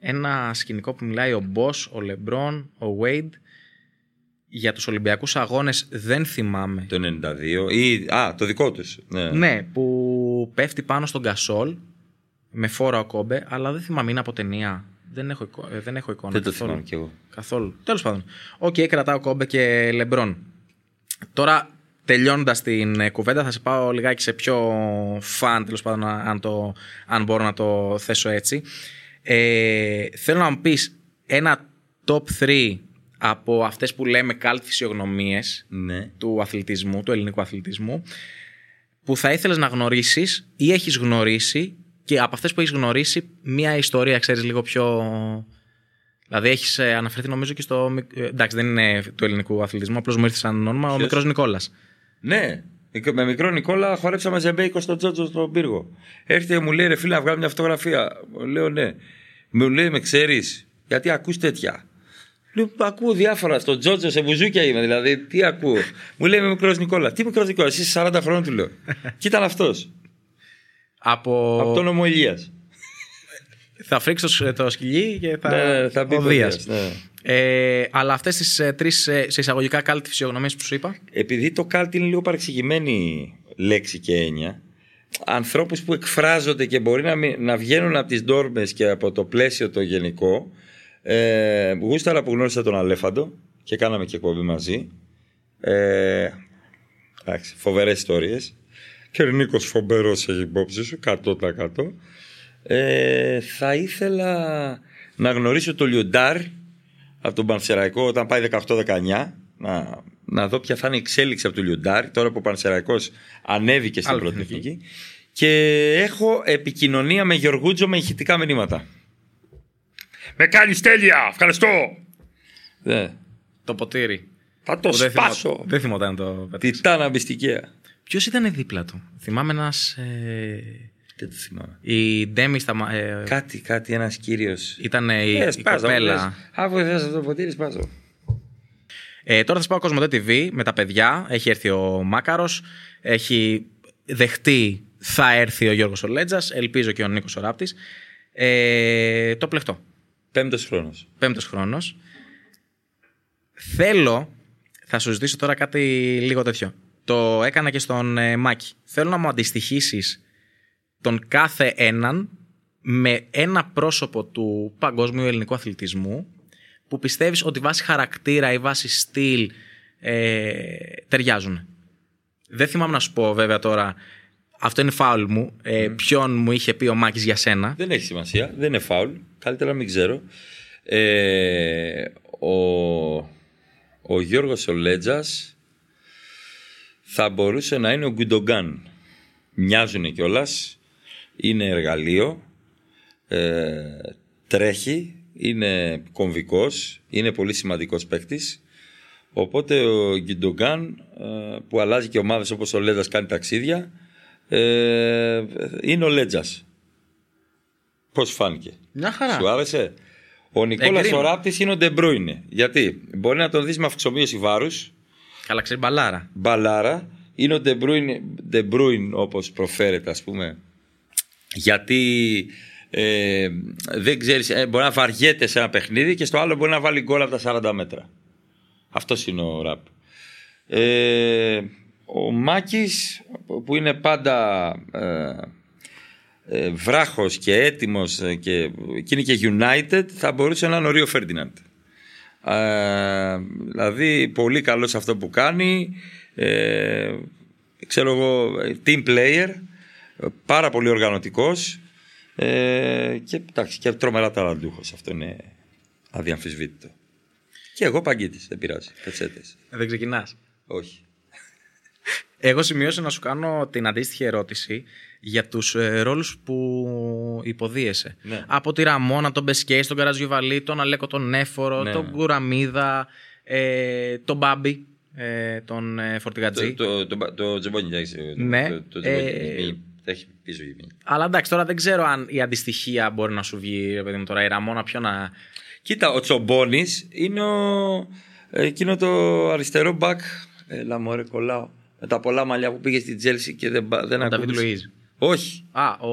ένα σκηνικό που μιλάει ο Boss, ο LeBron, ο Wade για τους Ολυμπιακούς Αγώνες δεν θυμάμαι. Το 92 ή. Α, το δικό τους. Ναι. Ναι, που πέφτει πάνω στον Κασόλ με φόρα ο Κόμπε, αλλά δεν θυμάμαι, είναι από ταινία. Δεν έχω, εικο- ε, δεν έχω εικόνα. Δεν το καθόλου. θυμάμαι κι εγώ. Καθόλου. Τέλος πάντων. Οκ, κρατάω Κόμπε και Λεμπρόν. Τώρα, τελειώνοντας την ε, κουβέντα, θα σε πάω λιγάκι σε πιο fun, τέλος πάντων, αν, το, αν μπορώ να το θέσω έτσι. Ε, θέλω να μου πεις ένα top 3 από αυτές που λέμε καλτ φυσιογνωμίες Ναι. του αθλητισμού, του ελληνικού αθλητισμού, που θα ήθελες να γνωρίσεις ή έχεις γνωρίσει και από αυτές που έχεις γνωρίσει μία ιστορία, ξέρεις, λίγο πιο... Δηλαδή έχεις ε, αναφερθεί νομίζω και στο... μικ- ε, Εντάξει, δεν είναι του ελληνικού αθλητισμού, απλώς μου ήρθε σαν όνομα ο Ποιος; μικρός Νικόλας. Ναι. Με μικρό Νικόλα χορέψαμε ζεμπέικο στον Τζότζο στον πύργο. Έρχεται και μου λέει ρε φίλε να βγάλουμε μια φωτογραφία. Λέω ναι. Μου λέει με ξέρεις, γιατί ακούς τέτοια; Λέω ακούω διάφορα. Στον Τζότζο σε μπουζούκια είμαι δηλαδή. Τι ακούω; μου λέει με μικρός Νικόλα. Τι μικρός Νικόλα, εσύ είσαι 40 χρόνων του λέω. και ήταν αυτός. Από... Από τον νομό Ηλίας. Θα φρίξει το, το σκυλί και θα, Ναι, θα μπει ο ο Δίας. Δίας, ναι. Ε, αλλά αυτές τις ε, τρεις ε, σε εισαγωγικά καλτ φυσιογνωμίες που σου είπα, επειδή το κάλτ είναι λίγο παρεξηγημένη λέξη και έννοια, ανθρώπους που εκφράζονται και μπορεί να, μην- να βγαίνουν από τις ντόρμες και από το πλαίσιο το γενικό, ε, γούσταρα που γνώρισα τον Αλέφαντο και κάναμε και εκπομπή μαζί. Ε, εντάξει, φοβερές ιστορίες. Και ο Νίκος φοβερός έχει υπόψη σου, 100%. Ε, θα ήθελα να γνωρίσω το Λιοντάρ από τον Πανσεραϊκό όταν πάει 18-19 να, να δω ποια θα είναι η εξέλιξη από το Λιοντάρ τώρα που ο Πανσεραϊκός ανέβηκε στην Άλλη πρώτη εθνική. εθνική και έχω επικοινωνία με Γιωργούτζο με ηχητικά μηνύματα. Με κάνει τέλεια, ευχαριστώ. Ναι. το ποτήρι. Θα το που δεν θυμό- σπάσω. Δεν θυμόταν το πέταξε. Τιτάνα μπιστικαία. Ποιος ήταν δίπλα του; Θυμάμαι ένας... Ε, Δεν το θυμάμαι. η Ντέμις στα... μα- Ε, Κάτι, κάτι, ένας κύριος. ήταν η, Ε, η σπάζω, κοπέλα. λες. Αφού θες αυτό το ποτήρι, σπάζω. Ε, τώρα θα σας πάω Κοσμοτέ TV με τα παιδιά. Έχει έρθει ο Μάκαρος. Έχει δεχτεί θα έρθει ο Γιώργος Ολέτζας. Ελπίζω και ο Νίκος ο Ράπτης. Ε, το πλεχτό. Πέμπτος χρόνος. Πέμπτος χρόνος. Θέλω, θα σου ζητήσω τώρα κάτι λίγο τέτοιο. Το έκανα και στον ε, Μάκη. Θέλω να μου αντιστοιχίσεις τον κάθε έναν με ένα πρόσωπο του παγκόσμιου ελληνικού αθλητισμού που πιστεύεις ότι βάσει χαρακτήρα ή βάσει στυλ ε, ταιριάζουν. Δεν θυμάμαι να σου πω βέβαια τώρα, αυτό είναι φάουλ μου, ε, ποιον μου είχε πει ο Μάκης για σένα. Δεν έχει σημασία. Δεν είναι φάουλ. Καλύτερα να μην ξέρω. Ε, ο, ο Γιώργος Ολέτζας θα μπορούσε να είναι ο Γκουντογκάν. Μοιάζουν κιόλας. Είναι εργαλείο. Ε, τρέχει. Είναι κομβικός. Είναι πολύ σημαντικός παίκτης. Οπότε ο Γκουντογκάν ε, που αλλάζει και ομάδες όπως ο Λέτζας κάνει ταξίδια ε, είναι ο Λέτζας. Πώς φάνηκε. Μια χαρά. Σου άρεσε; Ο Νικόλας Εγκρίνω. ο Ράπτης είναι ο Ντεμπρούινε. Γιατί; Μπορεί να τον δεις με αυξομείωση βάρους, Καλά, ξέρει μπαλάρα. μπαλάρα. Είναι ο Ντεμπρούιν, Ντεμπρούιν όπως προφέρεται ας πούμε. Γιατί ε, δεν ξέρεις, ε, μπορεί να βαριέται σε ένα παιχνίδι και στο άλλο μπορεί να βάλει γκολ από τα 40 μέτρα. Αυτός είναι ο Ραπ. Ε, ο Μάκης που είναι πάντα ε, ε, βράχος και έτοιμος ε, και, και είναι και United θα μπορούσε να είναι ο Ρίο Φέρντιναντ. Ε, δηλαδή πολύ καλό σε αυτό που κάνει ε, ξέρω εγώ team player ε, πάρα πολύ οργανωτικός ε, και, εντάξει, και τρομερά ταλαντούχος αυτό είναι αδιαμφισβήτητο και εγώ παγκίτης δεν πειράζει πετσέτες Δεν ξεκινάς. όχι Εγώ σημειώσα να σου κάνω την αντίστοιχη ερώτηση για τους ε, ρόλους που υποδίεσαι. Ναι. Από τη Ραμόνα, τον Μπεσκέη, τον Καρατζιουβαλή, τον Αλέκο τον Έφορο, Ναι. τον Κουραμίδα, ε, τον Μπάμπη, ε, τον ε, Φορτηγατζή. το, το, το, το τζεμπόνι εντάξει, το- Ναι. το, το τζεμπόνι, Ε, μη- τα έχει πίσω η μη. Αλλά εντάξει, τώρα δεν ξέρω αν η αντιστοιχία μπορεί να σου βγει, ρε παιδί μου, τώρα η Ραμόνα πιο να. Κοίτα, ο Τσομπόνης είναι ο, εκείνο το αριστερό μπακ. Έλα μωρέ κολλάω. Με τα πολλά μαλλιά που πήγε στην Τζέλση και δεν, πα- δεν Ο Νταβίτ ακούγησε. Λουίζ. Όχι, Α, ο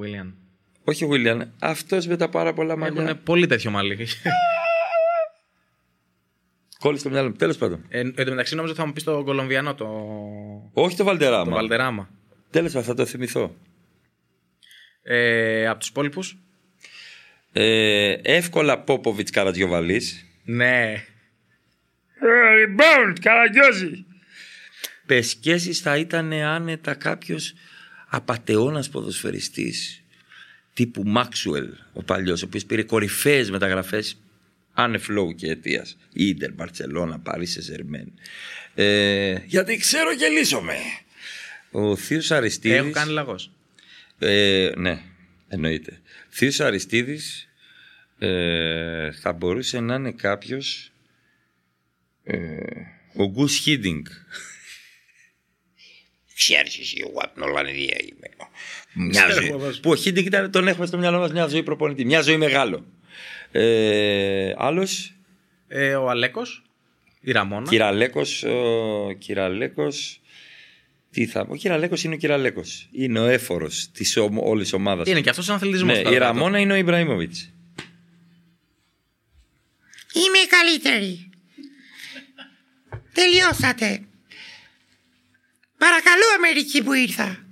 Βίλιαν. όχι ο Βίλιαν. Αυτός με τα πάρα πολλά μαλλιά. Έχουν πολύ τέτοιο μαλλί. Κόλλησε το μυαλό μου. Τέλος πάντων. Ε, εν τω μεταξύ νόμιζα ότι θα μου πεις το Κολομβιανό, το, Όχι το το Βαλτεράμα. Βαλτεράμα. Τέλος πάντων, θα το θυμηθώ. Ε, από τους υπόλοιπους; Ε, εύκολα Πόποβιτ Καρατζιοβαλή. Ναι. Rebound, Καραγκιόζη. Πεσκέσει θα ήταν άνετα κάποιος απαταιώνας ποδοσφαιριστής τύπου Μάξουελ, ο παλιός, ο οποίος πήρε κορυφαίες μεταγραφές άνευ λόγου και αιτίας. Ιντερ, Μπαρσελόνα, Παρί Σεζερμέν. Ε, γιατί ξέρω και λύσομαι. Ο Θείος Αριστίδη. Έχω κάνει λαγός. Ε, ναι, εννοείται. Θείος Αριστίδης ε, θα μπορούσε να είναι κάποιος ε, ο Γκους Χίντινγκ. Ξέρεις εσύ, εγώ από την Ολλανδία είμαι. Μια Ξέρω ζωής. εγώ εδώ. Που ο Χίντινγκ ήταν, τον έχουμε στο μυαλό μας μια ζωή προπονητή. Μια ζωή μεγάλο. Ε, άλλος, Ε, ο Αλέκος. Η Ραμόνα. Κυραλέκος, ο Κυραλέκος, τι θα πω, ο Κυραλέκος είναι ο Κυραλέκος. Είναι ο έφορος της ομ, όλης ομάδας. Είναι και αυτός ένα αθλητισμός. Ναι, η Ραμόνα είναι ο Ιμπραήμοβιτς. Είμαι η καλύτερη. Τελειώσατε. Παρακαλώ Αμερική που ήρθα.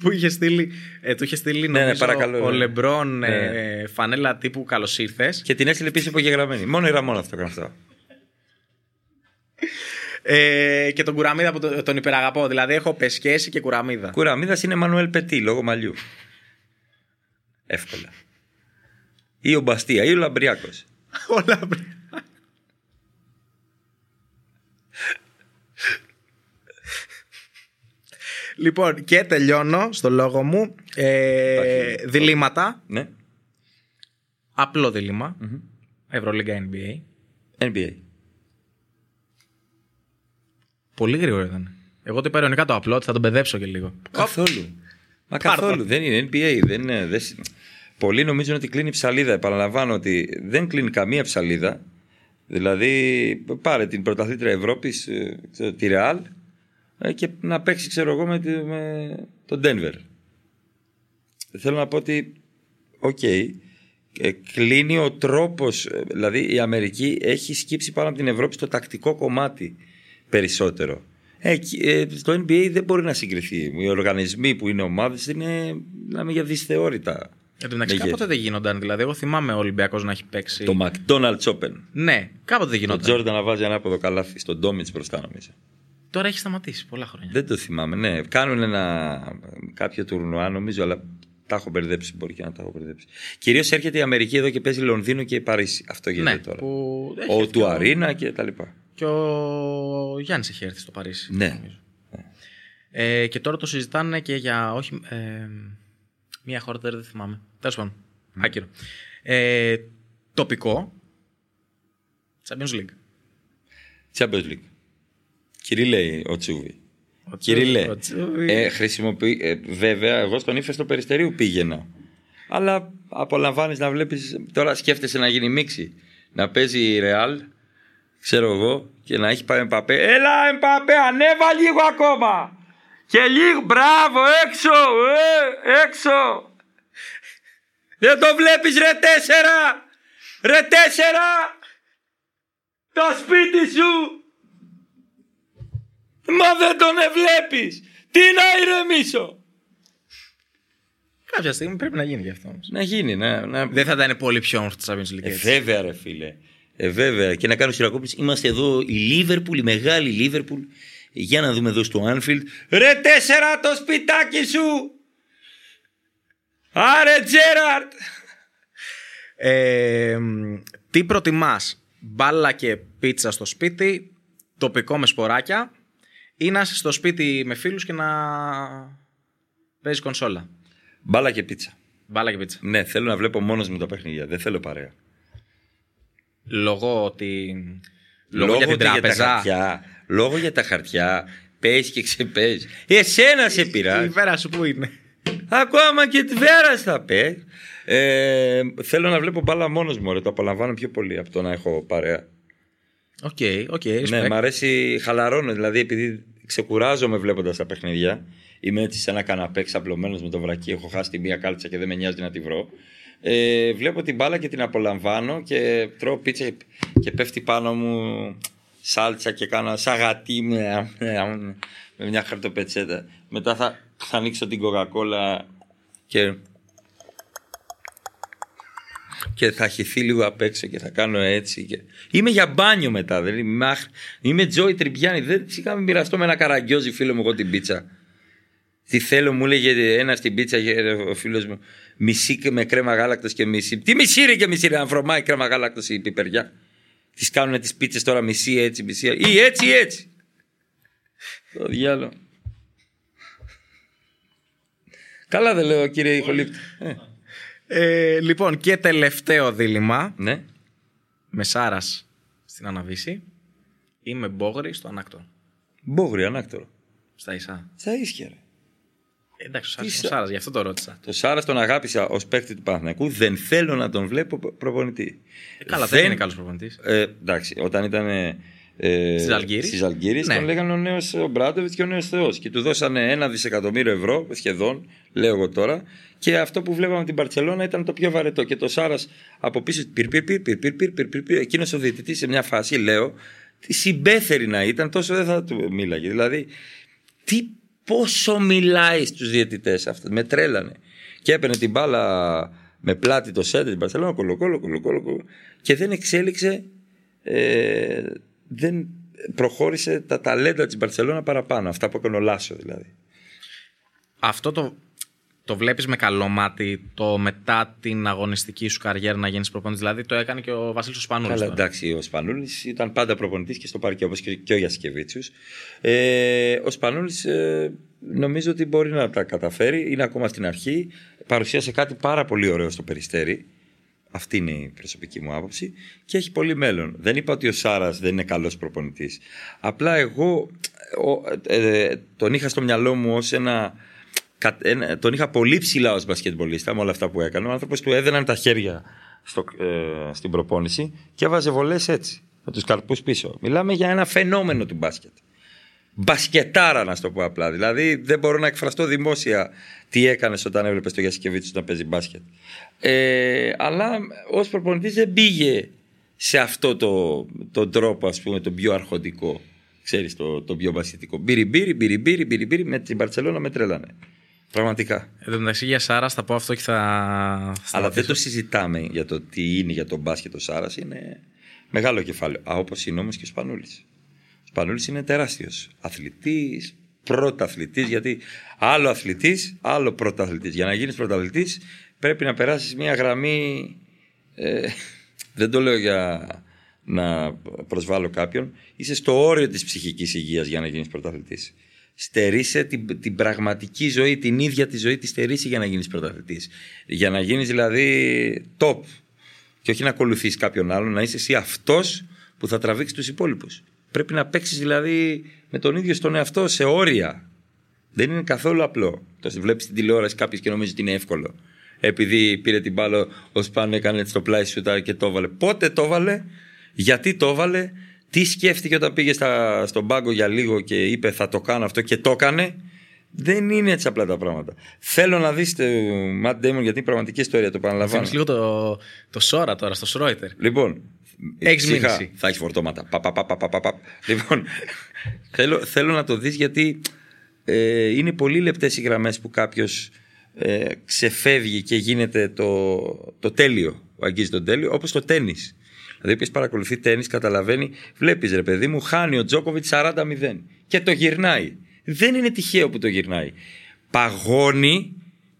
Που είχε στείλει, ε, του είχε στείλει ναι, νομίζω, παρακαλώ, ο ναι. Λεμπρόν ε, φανέλα τύπου καλώ ήρθε. Και την έστειλε πίσω υπογεγραμμένη. Μόνο η Ραμόνα αυτό έκανε αυτό. Ε, και τον Κουραμίδα που τον, τον υπεραγαπώ. Δηλαδή έχω πεσκέσει και Κουραμίδα. Κουραμίδας είναι Μανουέλ Πετή λόγω μαλλιού. Εύκολα. Ή ο Μπαστία ή ο Λαμπριάκο. Όλα πριν. λοιπόν, και τελειώνω στο λόγο μου. Ε, Υπάρχει. διλήμματα. Ναι. Απλό δίλημμα. Ευρωλίγκα NBA. NBA. Πολύ γρήγορο ήταν. Εγώ το είπα ειρωνικά το απλό, ότι θα τον παιδέψω και λίγο. Καθόλου. Μα Πάρ' καθόλου. το. Δεν είναι NBA. Δεν είναι, δεν... συ- Πολλοί νομίζουν ότι κλείνει ψαλίδα. Επαναλαμβάνω ότι δεν κλείνει καμία ψαλίδα. Δηλαδή, πάρε την πρωταθλήτρια Ευρώπης, τη Ρεάλ, και να παίξει, ξέρω εγώ, με, τη- με τον Denver. Θέλω να πω ότι, οκ, ε, κλείνει ο τρόπος, ε, δηλαδή η Αμερική έχει σκύψει πάνω από την Ευρώπη στο τακτικό κομμάτι περισσότερο. Ε, εκεί, ε, στο NBA δεν μπορεί να συγκριθεί. Οι οργανισμοί που είναι ομάδες είναι, μιλάμε για δυσθεώρητα Εν τω μεταξύ, Μεγέθη. κάποτε δεν γίνονταν. Δηλαδή, εγώ θυμάμαι ο Ολυμπιακός να έχει παίξει. Το McDonald's Open. Ναι, κάποτε δεν Ο γινόταν. Τζόρνταν να βάζει ανάποδο καλάθι στον Τόμιτς μπροστά, νομίζω. Τώρα έχει σταματήσει πολλά χρόνια. Δεν το θυμάμαι, ναι. Κάνουν ένα κάποιο τουρνουά, νομίζω, αλλά τα έχω μπερδέψει. Μπορεί και να τα έχω μπερδέψει. Κυρίως έρχεται η Αμερική εδώ και παίζει Λονδίνο και Παρίσι. Αυτό γίνεται ναι, τώρα. που έχει Ο έρθει του και Αρίνα και τα λοιπά. Και ο Γιάννης έχει έρθει στο Παρίσι. Ναι. νομίζω. Ε, και τώρα το συζητάνε και για. Όχι. Ε, μία χώρα τώρα δεν θυμάμαι. Τέλος πάντων. Άκυρο. Ε, τοπικό. Champions League. Champions League. Κυρίλε ο Τσούβι. Ο Κυρίλε. Τσου- ο Τσούβι. Ε, χρησιμοποιεί, ε, βέβαια, εγώ στον ύφεστο περιστερίου πήγαινα. Αλλά απολαμβάνεις να βλέπεις. Τώρα σκέφτεσαι να γίνει μίξη. Να παίζει η Ρεάλ, ξέρω εγώ, και να έχει πάει Εμπαπέ. Έλα, Εμπαπέ, ανέβα λίγο ακόμα. Και λίγο, μπράβο, έξω, ε, έξω. Δεν το βλέπεις ρε τέσσερα. Ρε τέσσερα. Το σπίτι σου. Μα δεν τον εβλέπεις. Τι να ηρεμήσω. Κάποια στιγμή πρέπει να γίνει γι' αυτό όμως. Να γίνει, να, να... Δεν θα ήταν πολύ πιο όμορφο το Champions League. Ε, έτσι. βέβαια ρε φίλε. Ε, βέβαια. Και να κάνω χειροκόπηση. Είμαστε εδώ η Λίβερπουλ, η μεγάλη Λίβερπουλ. Για να δούμε εδώ στο Άνφιλντ. Ρε τέσσερα το σπιτάκι σου. Άρε Τζέραρτ. Ε, μ, τι προτιμάς, μπάλα και πίτσα στο σπίτι, τοπικό με σποράκια ή να είσαι στο σπίτι με φίλους και να παίζεις κονσόλα; Μπάλα και πίτσα. Μπάλα και πίτσα. Ναι, θέλω να βλέπω μόνος μου τα παιχνίδια. Δεν θέλω παρέα. Λόγω ότι... Λόγω, για την ότι τα τράπεζα. χαρτιά. Λόγω για τα χαρτιά. Παίζει και ξεπέζει. Εσένα σε Η πειράζει. βέρα σου που είναι. Ακόμα και τη βέρα θα παίζει. Ε, θέλω να βλέπω μπάλα μόνος μου. Ρε. Το απολαμβάνω πιο πολύ από το να έχω παρέα. OK, OK, Ναι, respect. μ' αρέσει, χαλαρώνω. Δηλαδή, επειδή ξεκουράζομαι βλέποντας τα παιχνίδια, είμαι έτσι σε ένα καναπέ ξαπλωμένος με το βρακί, έχω χάσει τη μία κάλτσα και δεν με νοιάζει να τη βρω. Ε, βλέπω την μπάλα και την απολαμβάνω και τρώω πίτσα και πέφτει πάνω μου σάλτσα και κάνω σαγατί με, με μια χαρτοπετσέτα. Μετά θα, θα ανοίξω την κοκακόλα και και θα χυθεί λίγο απ' έξω και θα κάνω έτσι. Και... Είμαι για μπάνιο μετά. Δεν είμαι, αχ, είμαι Τζόι Τριμπιάνη. Δεν σιγά μην μοιραστώ με ένα καραγκιόζι φίλο μου εγώ την πίτσα. Τι θέλω, μου λέγε ένα στην πίτσα ο φίλος μου. Μισή και με κρέμα γάλακτος και μισή. Τι μισή ρε και μισή ρε, να βρωμάει κρέμα γάλακτος η πιπεριά. Τις κάνουν τις πίτσες τώρα μισή έτσι, μισή ή έτσι ή έτσι. Το διάλο. Καλά δεν λέω κύριε Ιχολίπτη. Ε, Ε, λοιπόν, και τελευταίο δίλημα. ναι. Με Σάρας στην Αναβίση ή με Μπόγρη στο Ανάκτο. Μπόγρι, ανάκτορο. Στα Ισά. Στα ίσια ρε. Εντάξει, ο Σάρα, γι' αυτό το ρώτησα. Το Σάρα τον αγάπησα ως παίκτη του Παναθηναϊκού. Δεν θέλω να τον βλέπω προπονητή. Ε, καλά, δεν, δεν είναι καλός προπονητής. Ε, εντάξει, όταν ήταν. Ε, ε Στις Αλγύριε. Ναι. τον λέγανε ο νέος Μπράντοβιτς και ο νέος Θεός. Και του δώσανε ένα δισεκατομμύριο ευρώ σχεδόν, λέω εγώ τώρα. Και αυτό που βλέπαμε την Παρσελώνα ήταν το πιο βαρετό. Και το Σάρας από πίσω. Εκείνος ο διαιτητής σε μια φάση, λέω, συμπέθερη να ήταν, τόσο δεν θα του μίλαγε. Δηλαδή, τι πόσο μιλάει στους διαιτητές αυτό. Με τρέλανε. Και έπαιρνε την μπάλα με πλάτη το σέντερ την Παρσελόνα, κολοκόλο, κολοκόλο, κολο. Και δεν εξέλιξε, ε, δεν προχώρησε τα ταλέντα της Μπαρσελόνα παραπάνω. Αυτά που έκανε ο Λάσο δηλαδή. Αυτό το, το βλέπεις με καλό μάτι το μετά την αγωνιστική σου καριέρα να γίνεις προπονητής. Δηλαδή το έκανε και ο Βασίλης Σπανούλης. Καλά, εντάξει, ο Σπανούλης ήταν πάντα προπονητής και στο πάρκι όπως και, και ο Γιασκεβίτσιου. Ε, ο Σπανούλης ε, νομίζω ότι μπορεί να τα καταφέρει. Είναι ακόμα στην αρχή. Παρουσίασε κάτι πάρα πολύ ωραίο στο περιστέρι. Αυτή είναι η προσωπική μου άποψη. Και έχει πολύ μέλλον. Δεν είπα ότι ο Σάρας δεν είναι καλός προπονητής. Απλά εγώ ο, ε, τον είχα στο μυαλό μου ως ένα, κα- ένα- Τον είχα πολύ ψηλά ως μπασκετμπολίστα με όλα αυτά που έκανε. Ο άνθρωπος του έδαιναν τα χέρια στο, ε, στην προπόνηση και έβαζε βολές έτσι. Με τους καρπού πίσω. Μιλάμε για ένα φαινόμενο του μπάσκετ. Μπασκετάρα, να σου το πω απλά. Δηλαδή, δεν μπορώ να εκφραστώ δημόσια τι έκανες όταν έβλεπες το Γιασκεβίτσιος να παίζει μπάσκετ. Ε, αλλά ως προπονητής δεν πήγε σε αυτό το, το τρόπο, ας πούμε, τον πιο αρχοντικό. Ξέρεις, το, το πιο μπασκετικό. Μπύρι, μπύρι, μπύρι, μπύρι, μπύρι, μπύρι, με την Παρσελόνα με τρέλανε. Πραγματικά. Εν τω μεταξύ για Σάρα θα πω αυτό και θα. Αλλά δεν σταματήσω. το συζητάμε για το τι είναι για τον μπάσκετ ο Σάρας. Είναι μεγάλο κεφάλαιο. Α, όπως είναι όμως και ο Σπανούλης. Ο Σπανούλης είναι τεράστιος. Αθλητής, πρωταθλητής. Γιατί άλλο αθλητής, άλλο πρωταθλητής. Για να γίνεις πρωταθλητής πρέπει να περάσεις μια γραμμή. Ε, δεν το λέω για να προσβάλλω κάποιον. Είσαι στο όριο της ψυχικής υγείας για να γίνεις πρωταθλητής. Στερείσαι την, την πραγματική ζωή, την ίδια τη ζωή τη στερήσει για να γίνεις πρωταθλητής. Για να γίνεις δηλαδή top. Και όχι να ακολουθήσει κάποιον άλλον, να είσαι εσύ αυτός που θα τραβήξει τους υπόλοιπους. Πρέπει να παίξεις δηλαδή με τον ίδιο στον εαυτό σε όρια. Δεν είναι καθόλου απλό. Το βλέπεις την τηλεόραση κάποιος και νομίζεις ότι είναι εύκολο. Επειδή πήρε την μπάλα, ο Σπάν έκανε έτσι το πλάι σου και το έβαλε. Πότε το έβαλε, γιατί το έβαλε, τι σκέφτηκε όταν πήγε στα, στον πάγκο για λίγο και είπε θα το κάνω αυτό και το έκανε. Δεν είναι έτσι απλά τα πράγματα. Θέλω να δεις το Matt Damon γιατί είναι πραγματική ιστορία, το επαναλαμβάνω. Θυμηθείς λίγο το, το Σόρα τώρα στο Σρόιτερ. Λοιπόν, Έχεις ψυχά, μήνυση. Θα έχεις φορτώματα. Πα, πα, πα, πα, πα, πα, πα. Λοιπόν, θέλω, θέλω να το δεις γιατί ε, είναι πολύ λεπτές οι γραμμές που κάποιος ε, ξεφεύγει και γίνεται το, το τέλειο, αγγίζει το τέλειο, όπως το τέννις. Δηλαδή, όποιος παρακολουθεί τέννις καταλαβαίνει, βλέπεις ρε παιδί μου, χάνει ο Τζόκοβιτς 40-0 και το γυρνάει. Δεν είναι τυχαίο που το γυρνάει. Παγώνει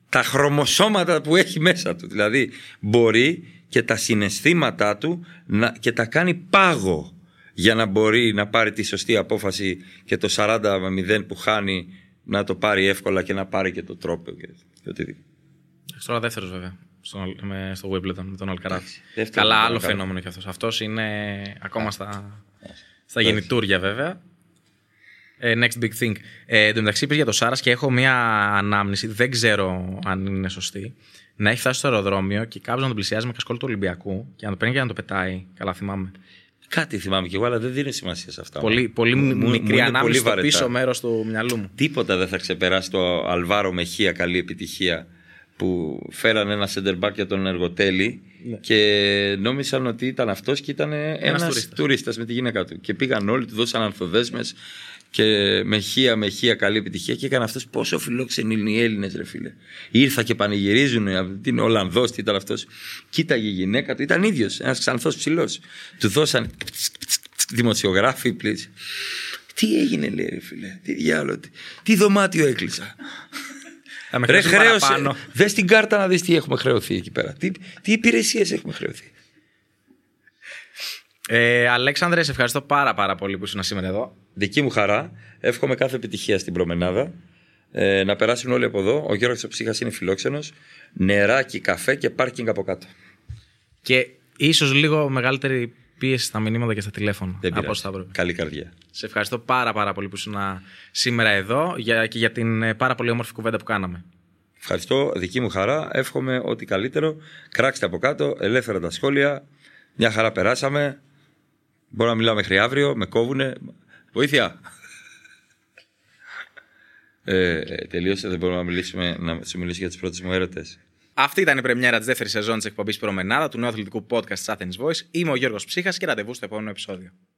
τα χρωμοσώματα που έχει μέσα του. Δηλαδή μπορεί και τα συναισθήματά του να, και τα κάνει πάγο για να μπορεί να πάρει τη σωστή απόφαση και το 40-0 που χάνει να το πάρει εύκολα και να πάρει και το τρόπο και, και οτιδήποτε. Τώρα δεύτερος βέβαια. Στο, με, στο Wimbledon με τον Αλκαράθ. δεύτερο Καλά, με τον άλλο Alcaraz. φαινόμενο κι αυτός. Αυτός είναι ακόμα στα, στα γεννητούρια βέβαια. Ε, next big thing. Ε, εν τω μεταξύ, είπες για το Σάρας και έχω μια ανάμνηση, δεν ξέρω αν είναι σωστή. Να έχει φτάσει στο αεροδρόμιο και κάποιος να τον πλησιάζει με κασκόλ του Ολυμπιακού και να το παίρνει και να το πετάει. Καλά, θυμάμαι. Κάτι θυμάμαι και εγώ, αλλά δεν δίνω σημασία σε αυτά. Πολύ, πολύ Μου- μου μικρή είναι ανάμνηση πολύ στο βαρετά. πίσω μέρος του μυαλού μου. Τίποτα δεν θα ξεπεράσει το Αλβάρο Μεχία καλή επιτυχία που φέρανε ένα center back για τον Εργοτέλη και νόμισαν ότι ήταν αυτός και ήταν ένας, τουρίστας. τουρίστας. με τη γυναίκα του και πήγαν όλοι, του δώσαν ανθοδέσμες και Μεχία, Μεχία καλή επιτυχία και έκανε αυτός πόσο φιλόξενοι είναι οι Έλληνες ρε φίλε ήρθα και πανηγυρίζουν τι είναι Ολλανδός, τι ήταν αυτός κοίταγε η γυναίκα του, ήταν ίδιος ένας ξανθός ψηλός του δώσαν δημοσιογράφοι πλήση. Τι έγινε, λέει, ρε φίλε. Τι διάλογο. Τι, τι δωμάτιο έκλεισα. Θα με Ρε, χρεώσουν χρέωσε. παραπάνω. Δες την κάρτα να δεις τι έχουμε χρεωθεί εκεί πέρα. Τι, τι υπηρεσίες έχουμε χρεωθεί. Ε, Αλέξανδρε, σε ευχαριστώ πάρα, πάρα πολύ που ήσουν σήμερα εδώ. Δική μου χαρά. Εύχομαι κάθε επιτυχία στην προμενάδα. Ε, να περάσουν όλοι από εδώ. Ο Γιώργος Ψύχας είναι φιλόξενος. Νεράκι, καφέ και πάρκινγκ από κάτω. Και ίσως λίγο μεγαλύτερη πίεση στα μηνύματα και στα τηλέφωνα. Δεν από πειράζει. όσο θα έπρεπε. Καλή καρδιά. Σε ευχαριστώ πάρα, πάρα πολύ που ήσουν σήμερα εδώ για, και για την ε, πάρα πολύ όμορφη κουβέντα που κάναμε. Ευχαριστώ. Δική μου χαρά. Εύχομαι ό,τι καλύτερο. Κράξτε από κάτω. Ελεύθερα τα σχόλια. Μια χαρά περάσαμε. Μπορώ να μιλάω μέχρι αύριο. Με κόβουνε. Βοήθεια. Ε, ε, τελείωσε. Δεν μπορούμε να μιλήσουμε, να σου μιλήσω για τις πρώτες μου έρωτες. Αυτή ήταν η πρεμιέρα της δεύτερης σεζόν της εκπομπής Προμενάδα του νέου αθλητικού podcast τη Athens Voice. Είμαι ο Γιώργος Ψύχας και ραντεβού στο επόμενο επεισόδιο.